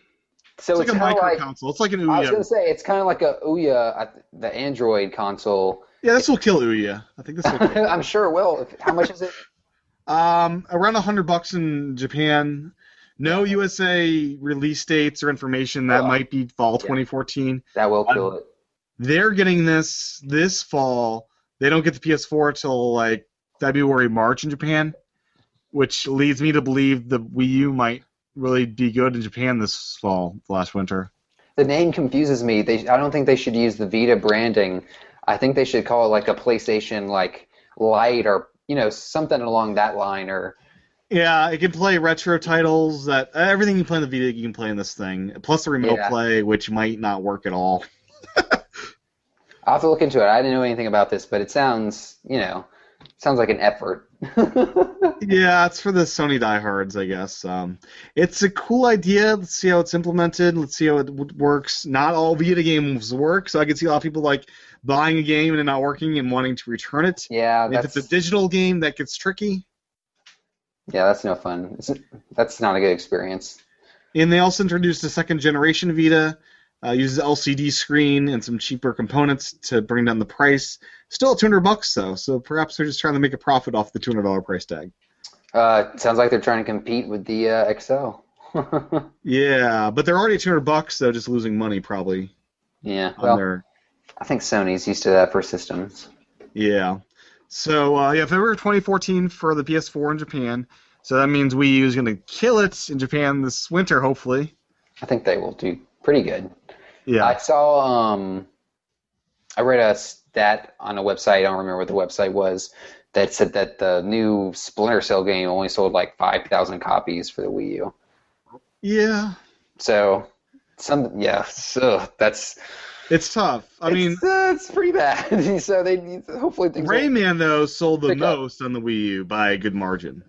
[SPEAKER 3] So
[SPEAKER 2] it's
[SPEAKER 3] it's,
[SPEAKER 2] like a micro
[SPEAKER 3] like
[SPEAKER 2] console. It's like an Ouya.
[SPEAKER 3] I was gonna say it's kind of like a Ouya, uh, the Android console.
[SPEAKER 2] Yeah, this will kill Ouya. I think this will kill.
[SPEAKER 3] I'm sure it will. How much is it?
[SPEAKER 2] um, around a hundred bucks in Japan. No USA release dates or information. That
[SPEAKER 3] Oh.
[SPEAKER 2] might be fall
[SPEAKER 3] Yeah.
[SPEAKER 2] 2014.
[SPEAKER 3] That will kill it.
[SPEAKER 2] They're getting this this fall. They don't get the PS4 till like February, March in Japan, which leads me to believe the Wii U might really be good in Japan this fall, last winter.
[SPEAKER 3] The name confuses me. They, I don't think they should use the Vita branding. I think they should call it like a PlayStation like Lite or you know something along that line. Or
[SPEAKER 2] Yeah, it can play retro titles that uh, everything you play in the Vita you can play in this thing, plus the remote
[SPEAKER 3] Yeah.
[SPEAKER 2] play, which might not work at all.
[SPEAKER 3] I'll have to look into it. I didn't know anything about this, but it sounds you know sounds like an effort.
[SPEAKER 2] yeah, it's for the Sony diehards, I guess. Um, it's a cool idea. Let's see how it's implemented. Let's see how it w- works. Not all Vita games work, so I can see a lot of people like buying a game and it not working and wanting to return it.
[SPEAKER 3] yeah,
[SPEAKER 2] if it's a digital game, that gets tricky.
[SPEAKER 3] yeah, that's no fun. It's, that's not a good experience.
[SPEAKER 2] And they also introduced a second generation Vita. Uh, uses LCD screen and some cheaper components to bring down the price. Still at 200 bucks though, so perhaps they're just trying to make a profit off the $200 price tag.
[SPEAKER 3] Uh, sounds like they're trying to compete with the uh, XL.
[SPEAKER 2] Yeah, but they're already at 200 bucks though, just losing money probably
[SPEAKER 3] yeah, well,
[SPEAKER 2] their
[SPEAKER 3] I think Sony's used to that for systems.
[SPEAKER 2] Yeah. So uh, yeah, February 2014 for the PS4 in Japan. So that means Wii U is going to kill it in Japan this winter, hopefully.
[SPEAKER 3] I think they will do pretty good.
[SPEAKER 2] Yeah.
[SPEAKER 3] I saw um, I read a stat on a website. I don't remember what the website was that said that the new Splinter Cell game only sold like five thousand copies for the Wii U.
[SPEAKER 2] yeah.
[SPEAKER 3] So some yeah, so that's
[SPEAKER 2] It's tough. I mean,
[SPEAKER 3] it's, uh, it's pretty bad. so they hopefully things
[SPEAKER 2] Rayman though sold the
[SPEAKER 3] Pick up.
[SPEAKER 2] most on the Wii U by a good margin.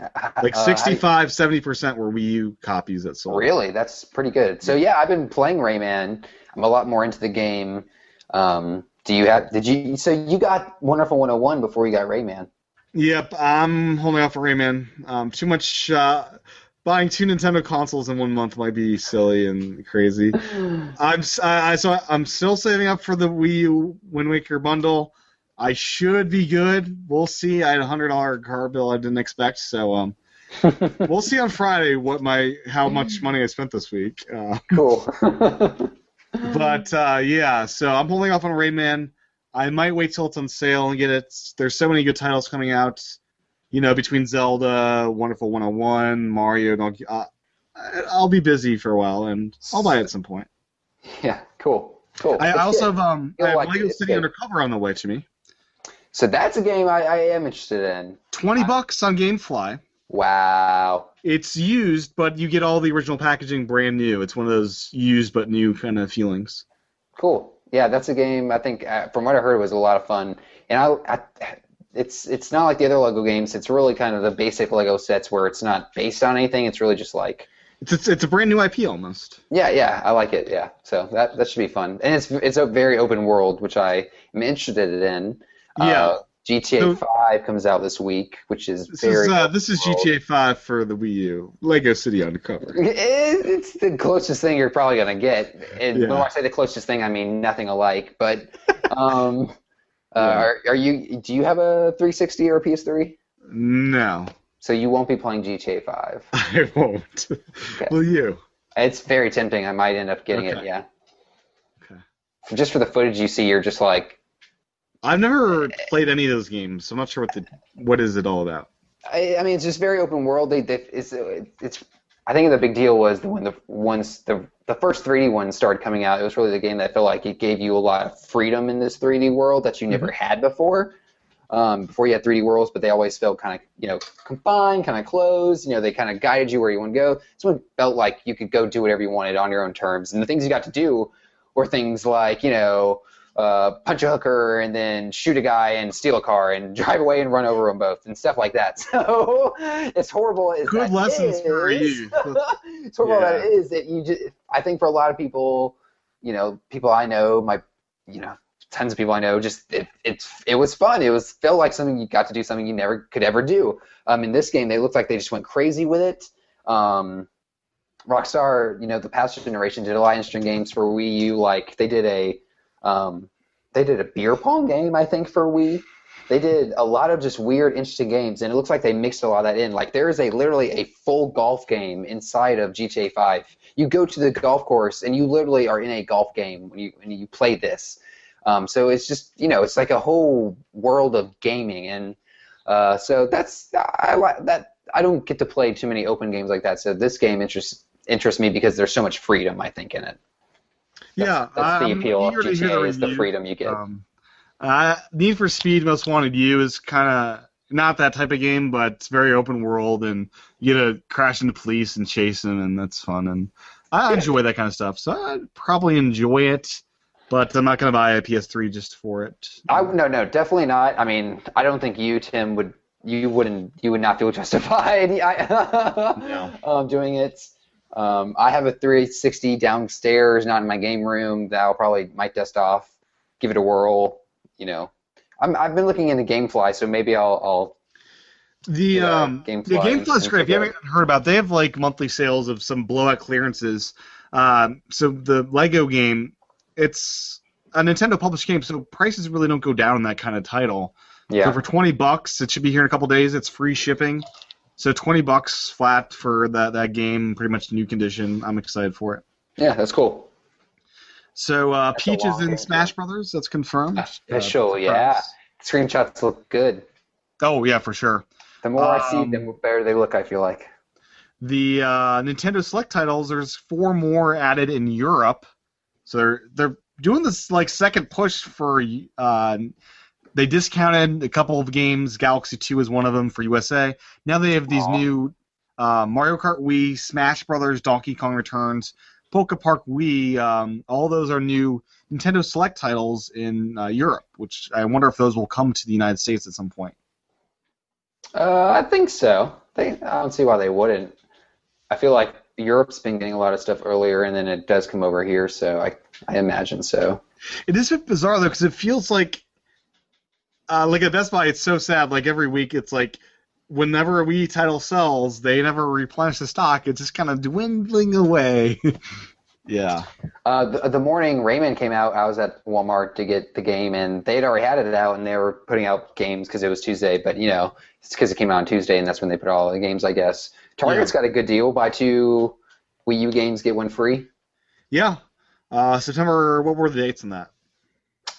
[SPEAKER 3] Uh,
[SPEAKER 2] Like
[SPEAKER 3] I-
[SPEAKER 2] 65, 70% were Wii U copies that sold.
[SPEAKER 3] Really, that's pretty good. So yeah, I've been playing Rayman. I'm a lot more into the game. Um, do you have? Did you? So you got Wonderful 101 before you got Rayman?
[SPEAKER 2] Yep, I'm holding off for Rayman. Um, too much. Uh, buying two Nintendo consoles in one month might be silly and crazy. I'm I, I- so I'm still saving up for the Wii U Wind Waker bundle. I should be good. We'll see. I had a hundred dollar car bill I didn't expect, so um, we'll see on Friday what my how much money I spent this week. Uh,
[SPEAKER 3] cool.
[SPEAKER 2] but uh, yeah, so I'm holding off on Rayman. I might wait till it's on sale and get it. There's so many good titles coming out. You know, between Zelda, Wonderful 101, Mario, Donkey. Uh, I- I'll be busy for a while, and I'll buy it at some point.
[SPEAKER 3] yeah, cool, cool.
[SPEAKER 2] I, I also have um, I have
[SPEAKER 3] like
[SPEAKER 2] Lego City. Undercover on the way to me.
[SPEAKER 3] So that's a game I, I am interested in.
[SPEAKER 2] Twenty bucks on GameFly.
[SPEAKER 3] Wow.
[SPEAKER 2] It's used, but you get all the original packaging brand new. It's one of those used but new kind of feelings.
[SPEAKER 3] Cool. Yeah, that's a game. I think uh, from what I heard, it was a lot of fun. And I, I, it's it's not like the other Lego games. It's really kind of the basic Lego sets where it's not based on anything. It's really just like
[SPEAKER 2] It's it's, it's a brand new IP almost.
[SPEAKER 3] Yeah, yeah, I like it. Yeah, so that that should be fun, and it's it's a very open world, which I am interested in.
[SPEAKER 2] Yeah.
[SPEAKER 3] Uh, GTA
[SPEAKER 2] So-
[SPEAKER 3] Five comes out this week, which is
[SPEAKER 2] This
[SPEAKER 3] very.
[SPEAKER 2] is uh, this is. GTA 5 for the Wii U. Lego City Undercover.
[SPEAKER 3] It- It's the closest thing you're probably gonna get, and
[SPEAKER 2] Yeah.
[SPEAKER 3] when I say the closest thing, I mean nothing alike. But, um, uh,
[SPEAKER 2] Yeah.
[SPEAKER 3] are, are you? Do you have a 360 or a PS3?
[SPEAKER 2] No,
[SPEAKER 3] So you won't be playing GTA Five.
[SPEAKER 2] I won't. Will you?
[SPEAKER 3] It's very tempting. I might end up getting it. Yeah.
[SPEAKER 2] Okay.
[SPEAKER 3] Just for the footage you see, you're just like,
[SPEAKER 2] I've never played any of those games, so I'm not sure what the what is it all about.
[SPEAKER 3] I, I mean, it's just very open world. They, they it's it's. I think the big deal was when the ones the the first 3D ones started coming out. It was really the game that felt like it gave you a lot of freedom in this 3D world that you never had before. Um, before you had 3D worlds, but they always felt kind of you know confined, kind of closed. You know, they kind of guided you where you want to go. This one felt like you could go do whatever you wanted on your own terms, and the things you got to do were things like you know uh, punch a hooker and then shoot a guy and steal a car and drive away and run over them both and stuff like that. So it's horrible. As
[SPEAKER 2] Good
[SPEAKER 3] that
[SPEAKER 2] lessons for
[SPEAKER 3] is-
[SPEAKER 2] you.
[SPEAKER 3] it's horrible that it is that you just. I think for a lot of people, you know, people I know, my, you know, tons of people I know, just it, it's it was fun. It was felt like something you got to do something you never could ever do. Um, in this game, they looked like they just went crazy with it. Um, Rockstar, you know, the past generation did a lot of interesting games for Wii U. Like they did a, um, they did a beer pong game, I think, for Wii. They did a lot of just weird, interesting games, and it looks like they mixed a lot of that in. Like there is a literally a full golf game inside of GTA 5. You go to the golf course and you literally are in a golf game when you when you play this. Um, so it's just you know it's like a whole world of gaming, and uh, so that's I like that. I don't get to play too many open games like that. So this game interests interests me because there's so much freedom. I think in it.
[SPEAKER 2] Yeah,
[SPEAKER 3] That's the
[SPEAKER 2] I'm
[SPEAKER 3] appeal of
[SPEAKER 2] eager
[SPEAKER 3] GTA is the freedom you get.
[SPEAKER 2] Um, uh, Need for Speed Most Wanted You is kind of not that type of game, but it's very open world, and you get to crash into police and chase them, and that's fun. And I
[SPEAKER 3] Yeah.
[SPEAKER 2] enjoy that kind of stuff, so I'd probably enjoy it. But I'm not gonna buy a PS3 just for it.
[SPEAKER 3] I no no definitely not. I mean I don't think you Tim would you wouldn't you would not feel justified I, um, doing it. Um, I have a 360 downstairs, not in my game room. That I'll probably might dust off, give it a whirl. You know, I'm, I've been looking into GameFly, so maybe I'll, I'll
[SPEAKER 2] The
[SPEAKER 3] Yeah,
[SPEAKER 2] um,
[SPEAKER 3] Gamefly
[SPEAKER 2] the Gamefly's great. If you haven't heard about, it, they have like monthly sales of some blowout clearances. Um, so the Lego game, it's a Nintendo published game, so prices really don't go down on that kind of title.
[SPEAKER 3] yeah.
[SPEAKER 2] So for twenty bucks, it should be here in a couple days. It's free shipping. So twenty bucks flat for that that game, pretty much new condition. I'm excited for it.
[SPEAKER 3] yeah, that's cool.
[SPEAKER 2] So uh,
[SPEAKER 3] That's
[SPEAKER 2] Peach is in
[SPEAKER 3] game,
[SPEAKER 2] Smash
[SPEAKER 3] too.
[SPEAKER 2] Brothers. That's confirmed.
[SPEAKER 3] Official,
[SPEAKER 2] Uh,
[SPEAKER 3] yeah. Screenshots look good.
[SPEAKER 2] Oh yeah, for sure.
[SPEAKER 3] The more I see,
[SPEAKER 2] Um,
[SPEAKER 3] the better they look. I feel like.
[SPEAKER 2] The uh, Nintendo Select titles, there's four more added in Europe. So they're they're doing this like second push for. Uh, they discounted a couple of games. Galaxy Two is one of them for USA. Now they have these
[SPEAKER 3] Aw.
[SPEAKER 2] new uh, Mario Kart Wii, Smash Brothers, Donkey Kong Returns, Polka Park Wii. Um, all those are new Nintendo Select titles in uh, Europe, which I wonder if those will come to the United States at some point.
[SPEAKER 3] Uh, I think so. They, I don't see why they wouldn't. I feel like Europe's been getting a lot of stuff earlier, and then it does come over here, so I, I imagine so.
[SPEAKER 2] It is a bit bizarre though, because it feels like, uh, like at Best Buy, it's so sad. Like every week, it's like whenever a Wii title sells, they never replenish the stock. It's just kind of dwindling away. yeah.
[SPEAKER 3] Uh, the, the morning Rayman came out, I was at Walmart to get the game, and they'd already had it out, and they were putting out games because it was Tuesday. But you know, it's because it came out on Tuesday, and that's when they put all the games, I guess. Target's got a good deal: buy two Wii U games, get one free.
[SPEAKER 2] Yeah. Uh, September. What were the dates on that?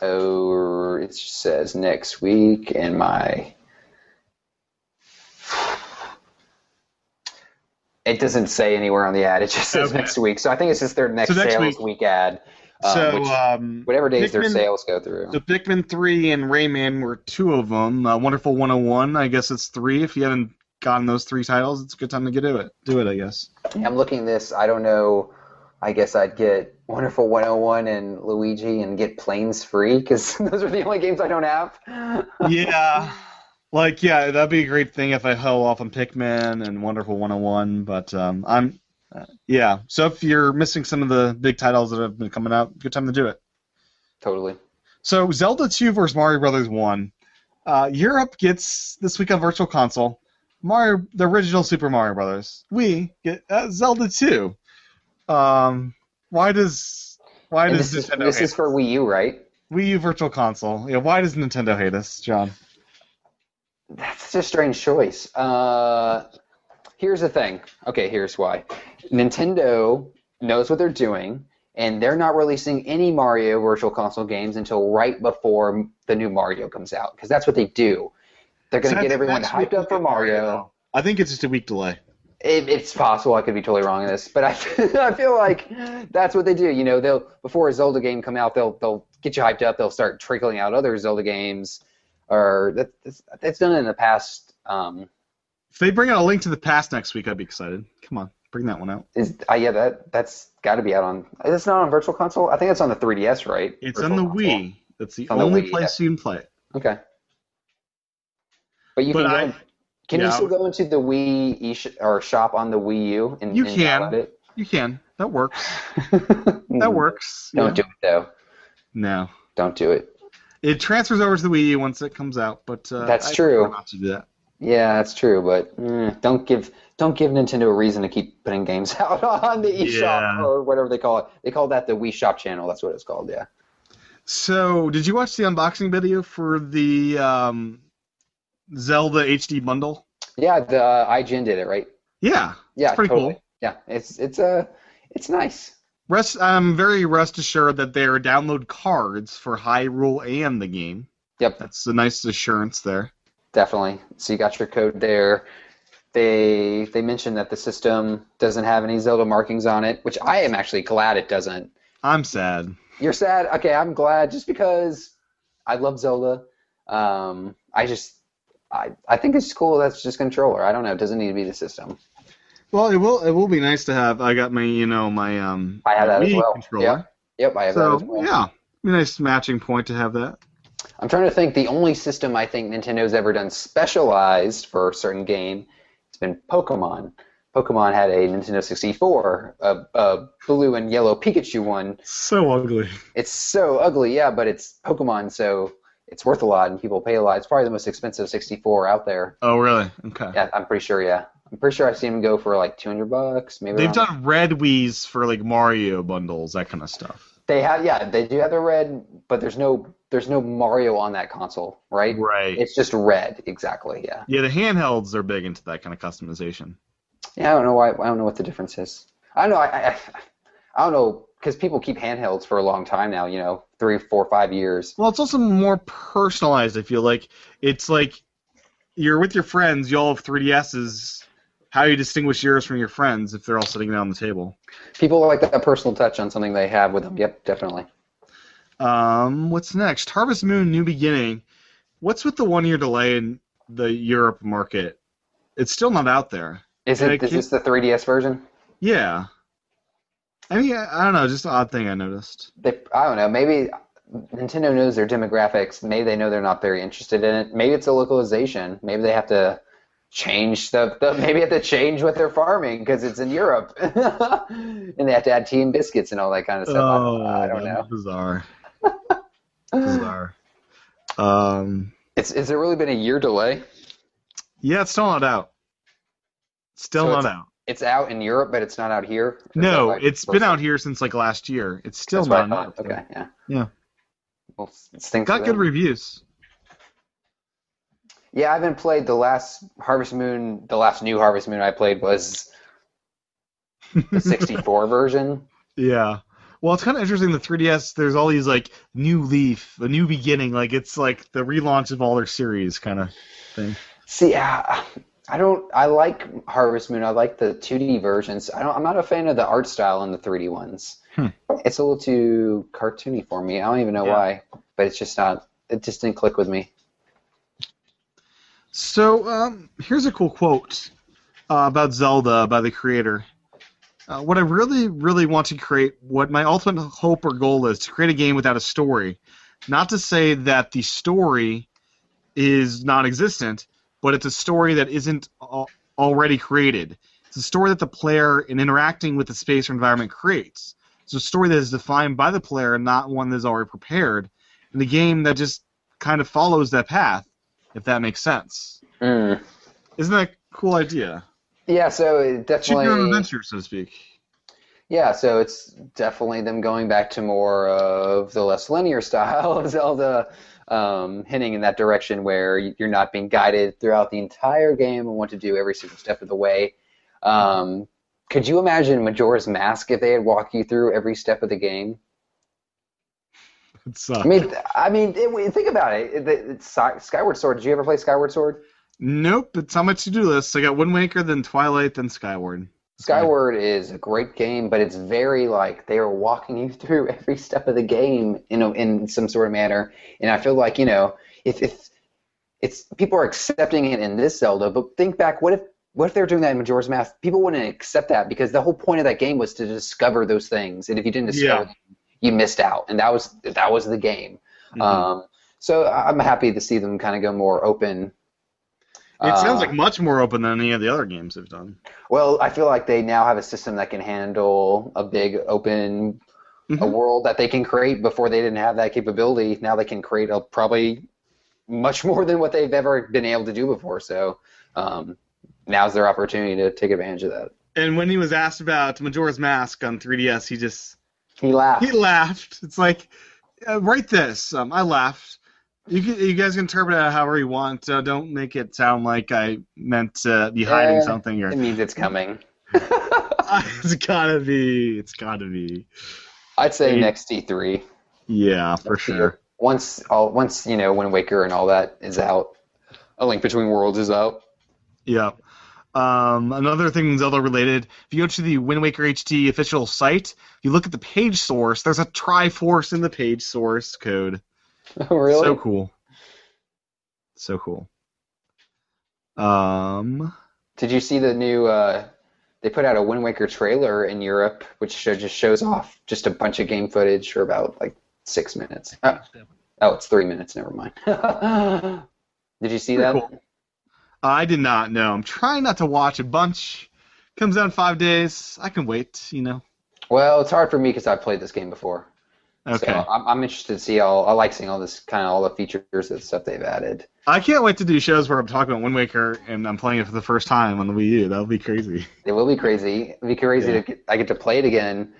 [SPEAKER 3] Oh, it says next week, and my. It doesn't say anywhere on the ad. It just says
[SPEAKER 2] Okay.
[SPEAKER 3] next week. So I think it's just their next,
[SPEAKER 2] So next
[SPEAKER 3] sales
[SPEAKER 2] week.
[SPEAKER 3] week, ad. um,
[SPEAKER 2] so
[SPEAKER 3] which-
[SPEAKER 2] um,
[SPEAKER 3] whatever days their sales go through.
[SPEAKER 2] So Pikmin three and Rayman were two of them. Uh, Wonderful 101. I guess it's three. If you haven't gotten those three titles, it's a good time to get to it. Do it, I guess.
[SPEAKER 3] I'm looking this. I don't know. I guess I'd get Wonderful 101 and Luigi and get Planes free because those are the only games I don't have.
[SPEAKER 2] yeah. Like, yeah, that'd be a great thing if I held off on Pikmin and Wonderful 101, but um, I'm, uh, yeah. So if you're missing some of the big titles that have been coming out, good time to do it.
[SPEAKER 3] Totally.
[SPEAKER 2] So Zelda 2 versus Mario Brothers 1. Uh, Europe gets this week on Virtual Console Mario, the original Super Mario Brothers. We get uh, Zelda 2. Um, why does why
[SPEAKER 3] And
[SPEAKER 2] does
[SPEAKER 3] this is,
[SPEAKER 2] Nintendo
[SPEAKER 3] this
[SPEAKER 2] hate
[SPEAKER 3] is for Wii U, right?
[SPEAKER 2] Wii U Virtual Console? Yeah, why does Nintendo hate us, John?
[SPEAKER 3] That's a strange choice. Uh, here's the thing. Okay, here's why. Nintendo knows what they're doing, and they're not releasing any Mario Virtual Console games until right before the new Mario comes out, because that's what they do. They're going to get everyone hyped up for
[SPEAKER 2] get
[SPEAKER 3] Mario.
[SPEAKER 2] I think it's just a week delay.
[SPEAKER 3] It, it's possible I could be totally wrong in this, but I, I feel like that's what they do. You know, they'll before a Zelda game come out, they'll they'll get you hyped up. They'll start trickling out other Zelda games, or that, that's, that's done in the past. Um,
[SPEAKER 2] If they bring out a link to the past next week, I'd be excited. Come on, bring that one out.
[SPEAKER 3] is uh, yeah that that's got to be out on. It's not on Virtual Console. I think it's on the 3DS, right?
[SPEAKER 2] It's
[SPEAKER 3] Virtual
[SPEAKER 2] on the
[SPEAKER 3] Console.
[SPEAKER 2] Wii. That's the
[SPEAKER 3] on the
[SPEAKER 2] only
[SPEAKER 3] Wii,
[SPEAKER 2] place you can play it.
[SPEAKER 3] Okay. But you
[SPEAKER 2] But
[SPEAKER 3] can.
[SPEAKER 2] I-
[SPEAKER 3] can you still go into the Wii eSh- or shop on the Wii U and,
[SPEAKER 2] You
[SPEAKER 3] and
[SPEAKER 2] can.
[SPEAKER 3] it?
[SPEAKER 2] You can. That works. That works.
[SPEAKER 3] Don't
[SPEAKER 2] Yeah.
[SPEAKER 3] do it though.
[SPEAKER 2] No.
[SPEAKER 3] Don't do it.
[SPEAKER 2] It transfers over to the Wii U once it comes out, but uh,
[SPEAKER 3] That's
[SPEAKER 2] I
[SPEAKER 3] true.
[SPEAKER 2] Not to do that.
[SPEAKER 3] Yeah, that's true, but mm, don't give don't give Nintendo a reason to keep putting games out on the eShop
[SPEAKER 2] Yeah.
[SPEAKER 3] or whatever they call it. They call that the Wii Shop channel. That's what it's called. Yeah.
[SPEAKER 2] So, did you watch the unboxing video for the um, Zelda HD bundle?
[SPEAKER 3] Yeah, the uh, IGN did it, right?
[SPEAKER 2] Yeah,
[SPEAKER 3] Yeah,
[SPEAKER 2] it's pretty
[SPEAKER 3] totally.
[SPEAKER 2] cool.
[SPEAKER 3] Yeah, it's it's uh, it's nice.
[SPEAKER 2] Rest, I'm very rest assured that there are download cards for Hyrule and the game.
[SPEAKER 3] Yep,
[SPEAKER 2] That's a nice assurance there.
[SPEAKER 3] definitely. So you got your code there. They they mentioned that the system doesn't have any Zelda markings on it, which I am actually glad it doesn't.
[SPEAKER 2] I'm sad.
[SPEAKER 3] You're sad. Okay, I'm glad just because I love Zelda. Um, I just I I think it's cool. That's just controller. I don't know. It doesn't need to be the system.
[SPEAKER 2] Well, it will it will be nice to have. I got my you know my um
[SPEAKER 3] I have that as well.
[SPEAKER 2] controller.
[SPEAKER 3] Yeah. Yep, I have
[SPEAKER 2] So
[SPEAKER 3] that as well.
[SPEAKER 2] yeah, be a nice matching point to have that.
[SPEAKER 3] I'm trying to think. The only system I think Nintendo's ever done specialized for a certain game, it's been Pokemon. Pokemon had a Nintendo 64, a, a blue and yellow Pikachu one.
[SPEAKER 2] So ugly.
[SPEAKER 3] It's so ugly, yeah, but it's Pokemon, so it's worth a lot, and people pay a lot. It's probably the most expensive 64 out there.
[SPEAKER 2] Oh really? Okay.
[SPEAKER 3] Yeah, I'm pretty sure. Yeah, I'm pretty sure I've seen them go for like 200 bucks, maybe.
[SPEAKER 2] They've done red Wii's for like Mario bundles, that kind of stuff.
[SPEAKER 3] They have, yeah, they do have the red, but there's no, there's no Mario on that console, right?
[SPEAKER 2] Right.
[SPEAKER 3] It's just red, exactly. Yeah.
[SPEAKER 2] yeah, the handhelds are big into that kind of customization.
[SPEAKER 3] Yeah, I don't know why. I don't know what the difference is. I don't know. I, I, I don't know because people keep handhelds for a long time now. You know, three, four, five years.
[SPEAKER 2] Well, it's also more personalized. I feel like it's like you're with your friends, you all have 3DSs. How do you distinguish yours from your friends if they're all sitting down on the table?
[SPEAKER 3] People like that personal touch on something they have with them. Yep, definitely.
[SPEAKER 2] Um, what's next? Harvest Moon: New Beginning. What's with the one-year delay in the Europe market? It's still not out there.
[SPEAKER 3] Is it? Is this the 3DS version?
[SPEAKER 2] Yeah. I mean, I, I don't know, just an odd thing I noticed.
[SPEAKER 3] They, I don't know. Maybe Nintendo knows their demographics. Maybe they know they're not very interested in it. Maybe it's a localization. Maybe they have to change the, the maybe they have to change what they're farming because it's in Europe, and they have to add tea and biscuits and all that kind of stuff. I don't, I don't know.
[SPEAKER 2] Oh, Bizarre. Bizarre. Um,
[SPEAKER 3] It's has there really been a year delay?
[SPEAKER 2] yeah, it's still not out. Still
[SPEAKER 3] So
[SPEAKER 2] not out.
[SPEAKER 3] It's out in Europe, but it's not out here.
[SPEAKER 2] No, it's been out here since like last year. It's still
[SPEAKER 3] That's
[SPEAKER 2] not out.
[SPEAKER 3] Okay, yeah.
[SPEAKER 2] Yeah.
[SPEAKER 3] Well, it's
[SPEAKER 2] Got good reviews.
[SPEAKER 3] Yeah, I haven't played the last Harvest Moon. The last new Harvest Moon I played was the 64 version.
[SPEAKER 2] Yeah. Well, it's kind of interesting. The 3DS, there's all these like new leaf, a new beginning. Like it's like the relaunch of all their series kind of thing.
[SPEAKER 3] See, I, I don't. I like Harvest Moon. I like the 2D versions. I don't. I'm not a fan of the art style in the 3D ones.
[SPEAKER 2] Hmm.
[SPEAKER 3] It's a little too cartoony for me. I don't even know
[SPEAKER 2] Yeah.
[SPEAKER 3] why, but it's just not. It just didn't click with me.
[SPEAKER 2] So um, here's a cool quote uh, about Zelda by the creator. Uh, what I really, really want to create, what my ultimate hope or goal is, to create a game without a story. Not to say that the story is non-existent, but it's a story that isn't al- already created. It's a story that the player, in interacting with the space or environment, creates. It's a story that is defined by the player, and not one that is already prepared. And a game that just kind of follows that path, if that makes sense.
[SPEAKER 3] Mm.
[SPEAKER 2] Isn't that a cool idea?
[SPEAKER 3] Yeah, so it
[SPEAKER 2] Choose your own
[SPEAKER 3] definitely.
[SPEAKER 2] adventure, so to speak.
[SPEAKER 3] Yeah, so it's definitely them going back to more of the less linear style of Zelda, um, hinting in that direction where you're not being guided throughout the entire game and what to do every single step of the way. Um, could you imagine Majora's Mask if they had walked you through every step of the game? I mean, I mean, it, think about it. It- Skyward Sword. Did you ever play Skyward Sword?
[SPEAKER 2] nope, it's on my to-do list. I got Wind Waker, then Twilight, then Skyward.
[SPEAKER 3] Skyward is a great game, but it's very like they are walking you through every step of the game in a, in some sort of manner. And I feel like you know if if it's people are accepting it in this Zelda, but think back, what if what if they were doing that in Majora's Mask? People wouldn't accept that because the whole point of that game was to discover those things, and if you didn't discover
[SPEAKER 2] Yeah.
[SPEAKER 3] them, you missed out, and that was that was the game.
[SPEAKER 2] Mhm.
[SPEAKER 3] Um, so I'm happy to see them kind of go more open.
[SPEAKER 2] It sounds
[SPEAKER 3] Uh,
[SPEAKER 2] like much more open than any of the other games they've done.
[SPEAKER 3] Well, I feel like they now have a system that can handle a big open a
[SPEAKER 2] Mhm.
[SPEAKER 3] world that they can create before they didn't have that capability. Now they can create a, probably much more than what they've ever been able to do before. So um, now's their opportunity to take advantage of that.
[SPEAKER 2] And when he was asked about Majora's Mask on 3DS, he just
[SPEAKER 3] He laughed.
[SPEAKER 2] he laughed. It's like, uh, write this. Um, I laughed. You can, you guys can interpret it however you want. Uh, don't make it sound like I meant to be hiding something. Or
[SPEAKER 3] It means it's coming.
[SPEAKER 2] it's gotta be. It's gotta be.
[SPEAKER 3] I'd say
[SPEAKER 2] Hey.
[SPEAKER 3] next E3.
[SPEAKER 2] Yeah, for
[SPEAKER 3] Next
[SPEAKER 2] sure.
[SPEAKER 3] year. Once all once you know Wind Waker and all that is out, A Link Between Worlds is out.
[SPEAKER 2] Yeah. Um, another thing Zelda related, if you go to the Wind Waker HD official site, if you look at the page source, there's a Triforce in the page source code.
[SPEAKER 3] really?
[SPEAKER 2] So cool. So cool. Um,
[SPEAKER 3] Did you see the new? Uh, they put out a Wind Waker trailer in Europe, which show, just shows off just a bunch of game footage for about like six minutes. Oh, oh it's three minutes. Never mind. Did you see
[SPEAKER 2] Pretty
[SPEAKER 3] that?
[SPEAKER 2] cool. I did not know. I'm trying not to watch a bunch. Comes out in five days. I can wait, you know.
[SPEAKER 3] Well, it's hard for me because I've played this game before.
[SPEAKER 2] Okay.
[SPEAKER 3] So I'm, I'm interested to see all. I like seeing all this kind of all the features and stuff they've added.
[SPEAKER 2] I can't wait to do shows where I'm talking about Wind Waker and I'm playing it for the first time on the Wii U. That'll be crazy.
[SPEAKER 3] It will be crazy. It'll be crazy
[SPEAKER 2] Yeah.
[SPEAKER 3] to get, I get to play it again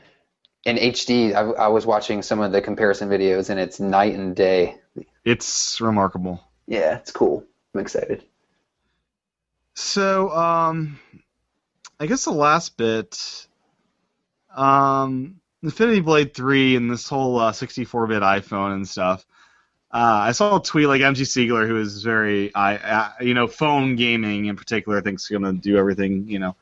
[SPEAKER 3] in HD. I, I was watching some of the comparison videos, and it's night and day.
[SPEAKER 2] It's remarkable.
[SPEAKER 3] Yeah, it's cool. I'm excited.
[SPEAKER 2] So, um, I guess the last bit, um, Infinity Blade 3 and this whole uh, 64-bit iPhone and stuff. Uh, I saw a tweet like MG Siegler, who is very, I, uh, you know, phone gaming in particular, thinks going to do everything. You know,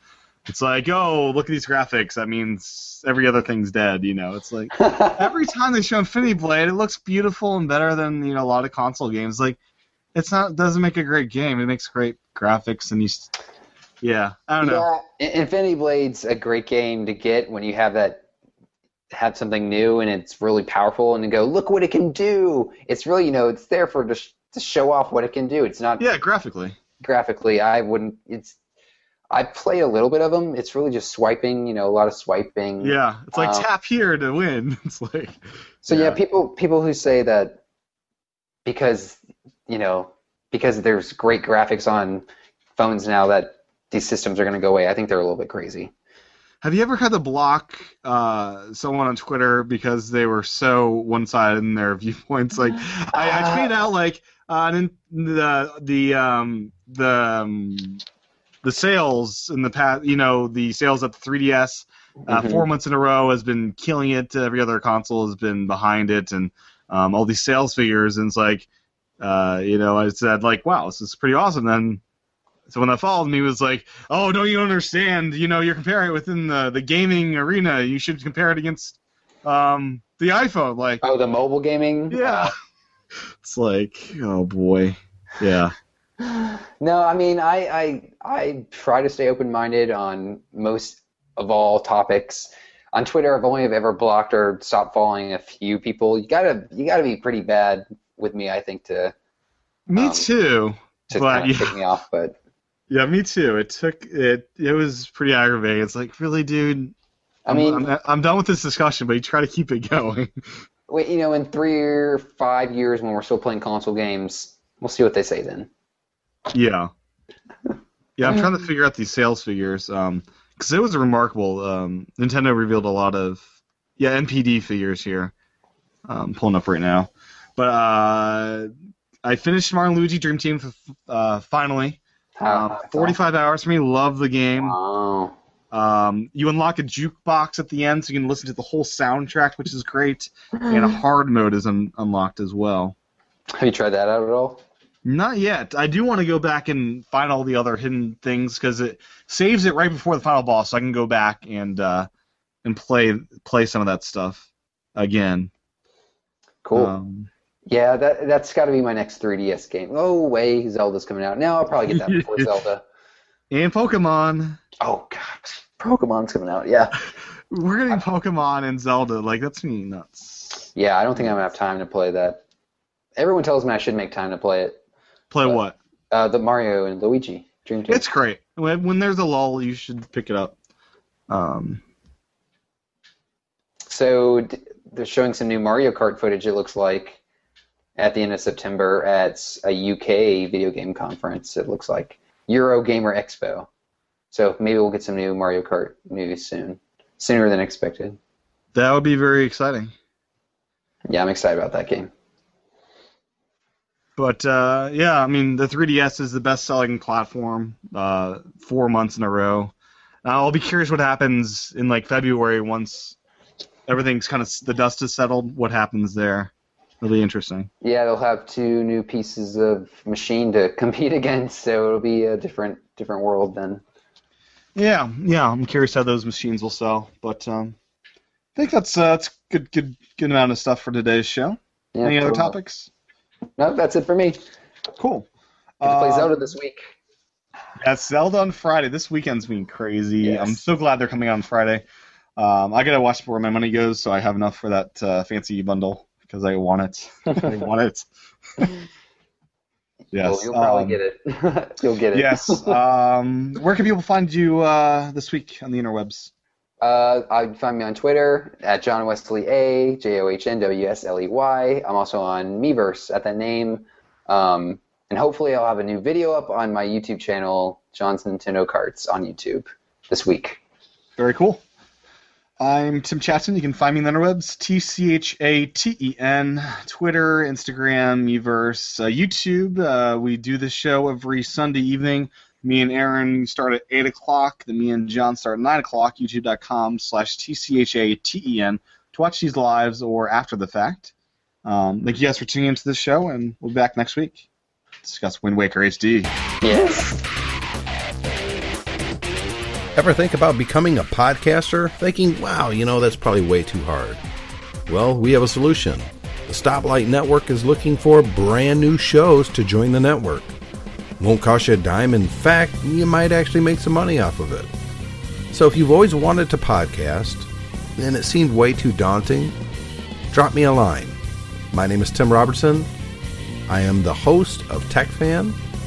[SPEAKER 2] it's like, oh, look at these graphics. That means every other thing's dead. You know, it's like every time they show Infinity Blade, it looks beautiful and better than you know a lot of console games. Like, it's not doesn't make a great game. It makes great graphics, and you, yeah, I don't know.
[SPEAKER 3] Yeah, Infinity Blade's a great game to get when you have that have something new and it's really powerful and go look what it can do. It's really you know it's there for just to show off what it can do. It's not
[SPEAKER 2] Yeah, graphically.
[SPEAKER 3] graphically. I wouldn't. It's I played a little bit of them. It's really just swiping. You know, a lot of swiping.
[SPEAKER 2] Yeah, it's like
[SPEAKER 3] Um,
[SPEAKER 2] tap here to win. It's like
[SPEAKER 3] So yeah.
[SPEAKER 2] Yeah.
[SPEAKER 3] people people who say that because you know because there's great graphics on phones now that these systems are going to go away. I think they're a little bit crazy.
[SPEAKER 2] Have you ever had to block uh, someone on Twitter because they were so one-sided in their viewpoints? Like, I, I tweeted out like uh, the the um, the um, the sales in the past, you know, the sales at the 3DS uh,
[SPEAKER 3] Mhm.
[SPEAKER 2] four months in a row has been killing it. Every other console has been behind it, and um, all these sales figures. And it's like, uh, you know, I said like, wow, this is pretty awesome. Then someone that followed me was like, oh, don't you understand? You know, you're comparing it within the the gaming arena. You should compare it against um, the iPhone. Like,
[SPEAKER 3] Oh, the mobile gaming.
[SPEAKER 2] yeah, it's like, oh boy, yeah.
[SPEAKER 3] No, I mean, I, I I try to stay open-minded on most of all topics. On Twitter, I've only ever blocked or stopped following a few people. You gotta you gotta be pretty bad with me, I think, to
[SPEAKER 2] Me
[SPEAKER 3] Um,
[SPEAKER 2] too.
[SPEAKER 3] to
[SPEAKER 2] But,
[SPEAKER 3] kind of
[SPEAKER 2] yeah.
[SPEAKER 3] kick me off. But
[SPEAKER 2] Yeah, me too. It took it. It was pretty aggravating. It's like, really, dude.
[SPEAKER 3] I mean,
[SPEAKER 2] I'm, I'm, I'm done with this discussion, but you try to keep it going.
[SPEAKER 3] wait, you know, in three or five years when we're still playing console games, we'll see what they say then.
[SPEAKER 2] yeah. Yeah, I'm trying to figure out these sales figures. Um, because it was remarkable. Um, Nintendo revealed a lot of yeah NPD figures here. Um, pulling up right now, but uh, I finished Mario Luigi Dream Team uh, finally.
[SPEAKER 3] How-
[SPEAKER 2] 45 hours for me. Love the game.
[SPEAKER 3] Wow.
[SPEAKER 2] Um, you unlock a jukebox at the end, so you can listen to the whole soundtrack, which is great. And a hard mode is un- unlocked as well.
[SPEAKER 3] Have you tried that out at all?
[SPEAKER 2] Not yet. I do want to go back and find all the other hidden things because it saves it right before the final boss, so I can go back and uh, and play play some of that stuff again.
[SPEAKER 3] Cool.
[SPEAKER 2] Um,
[SPEAKER 3] Yeah, that that's got to be my next 3DS game. Oh, way Zelda's coming out. No, I'll probably get that before Zelda.
[SPEAKER 2] and Pokemon.
[SPEAKER 3] Oh God, Pokemon's coming out. Yeah,
[SPEAKER 2] We're getting Pokemon and Zelda. Like that's me nuts.
[SPEAKER 3] yeah. I don't think I'm gonna have time to play that. Everyone tells me I should make time to play it.
[SPEAKER 2] Play
[SPEAKER 3] What?
[SPEAKER 2] what?
[SPEAKER 3] Uh, the Mario and Luigi Dream Team.
[SPEAKER 2] It's great. When, when there's a lull, you should pick it up. Um,
[SPEAKER 3] So they're showing some new Mario Kart footage. It looks like at the end of September at a UK video game conference. It looks like Eurogamer Expo. So maybe we'll get some new Mario Kart news soon, sooner than expected.
[SPEAKER 2] that would be very exciting.
[SPEAKER 3] Yeah, I'm excited about that game.
[SPEAKER 2] But uh, yeah, I mean, the 3DS is the best-selling platform uh, four months in a row. Uh, I'll be curious what happens in like February once everything's kind of the dust is settled. What happens there? It'll be interesting.
[SPEAKER 3] Yeah, they'll have two new pieces of machine to compete against, so it'll be a different different world then.
[SPEAKER 2] Yeah, yeah, I'm curious how those machines will sell. But um, I think that's uh, that's good, good, good amount of stuff for today's show.
[SPEAKER 3] Yeah,
[SPEAKER 2] Any other topics?
[SPEAKER 3] No, that's it for me. Get
[SPEAKER 2] Cool.
[SPEAKER 3] to play
[SPEAKER 2] Uh,
[SPEAKER 3] Zelda this week.
[SPEAKER 2] Yeah, Zelda on Friday. This weekend's been crazy.
[SPEAKER 3] Yes.
[SPEAKER 2] I'm so glad they're coming out on Friday. Um, I gotta watch where my money goes, so I have enough for that uh, fancy bundle because I want it. I want it. yes.
[SPEAKER 3] well, you'll probably
[SPEAKER 2] um,
[SPEAKER 3] get it. you'll get it.
[SPEAKER 2] yes. Um, where can people find you uh, this week on the interwebs?
[SPEAKER 3] Uh, I find me on Twitter at John Wesley A J O H N W S L E Y. I'm also on Miiverse at that name, um, and hopefully I'll have a new video up on my YouTube channel, John's Nintendo Carts on YouTube this week.
[SPEAKER 2] Very cool. I'm Tim Chaten. You can find me on the interwebs, T C H A T E N, Twitter, Instagram, Miiverse, uh, YouTube. Uh, we do this show every Sunday evening. Me and Aaron start at 8 o'clock. Then me and John start at 9 o'clock. YouTube.com slash T C H A T E N to watch these lives or after the fact. Um, thank you guys for tuning into this show, and we'll be back next week discuss Wind Waker HD.
[SPEAKER 3] Yes.
[SPEAKER 4] Ever think about becoming a podcaster? Thinking, wow, you know, that's probably way too hard. Well, we have a solution. The Stoplight Network is looking for brand new shows to join the network. Won't cost you a dime. In fact, you might actually make some money off of it. So if you've always wanted to podcast and it seemed way too daunting, drop me a line. My name is Tim Robertson. I am the host of TechFan.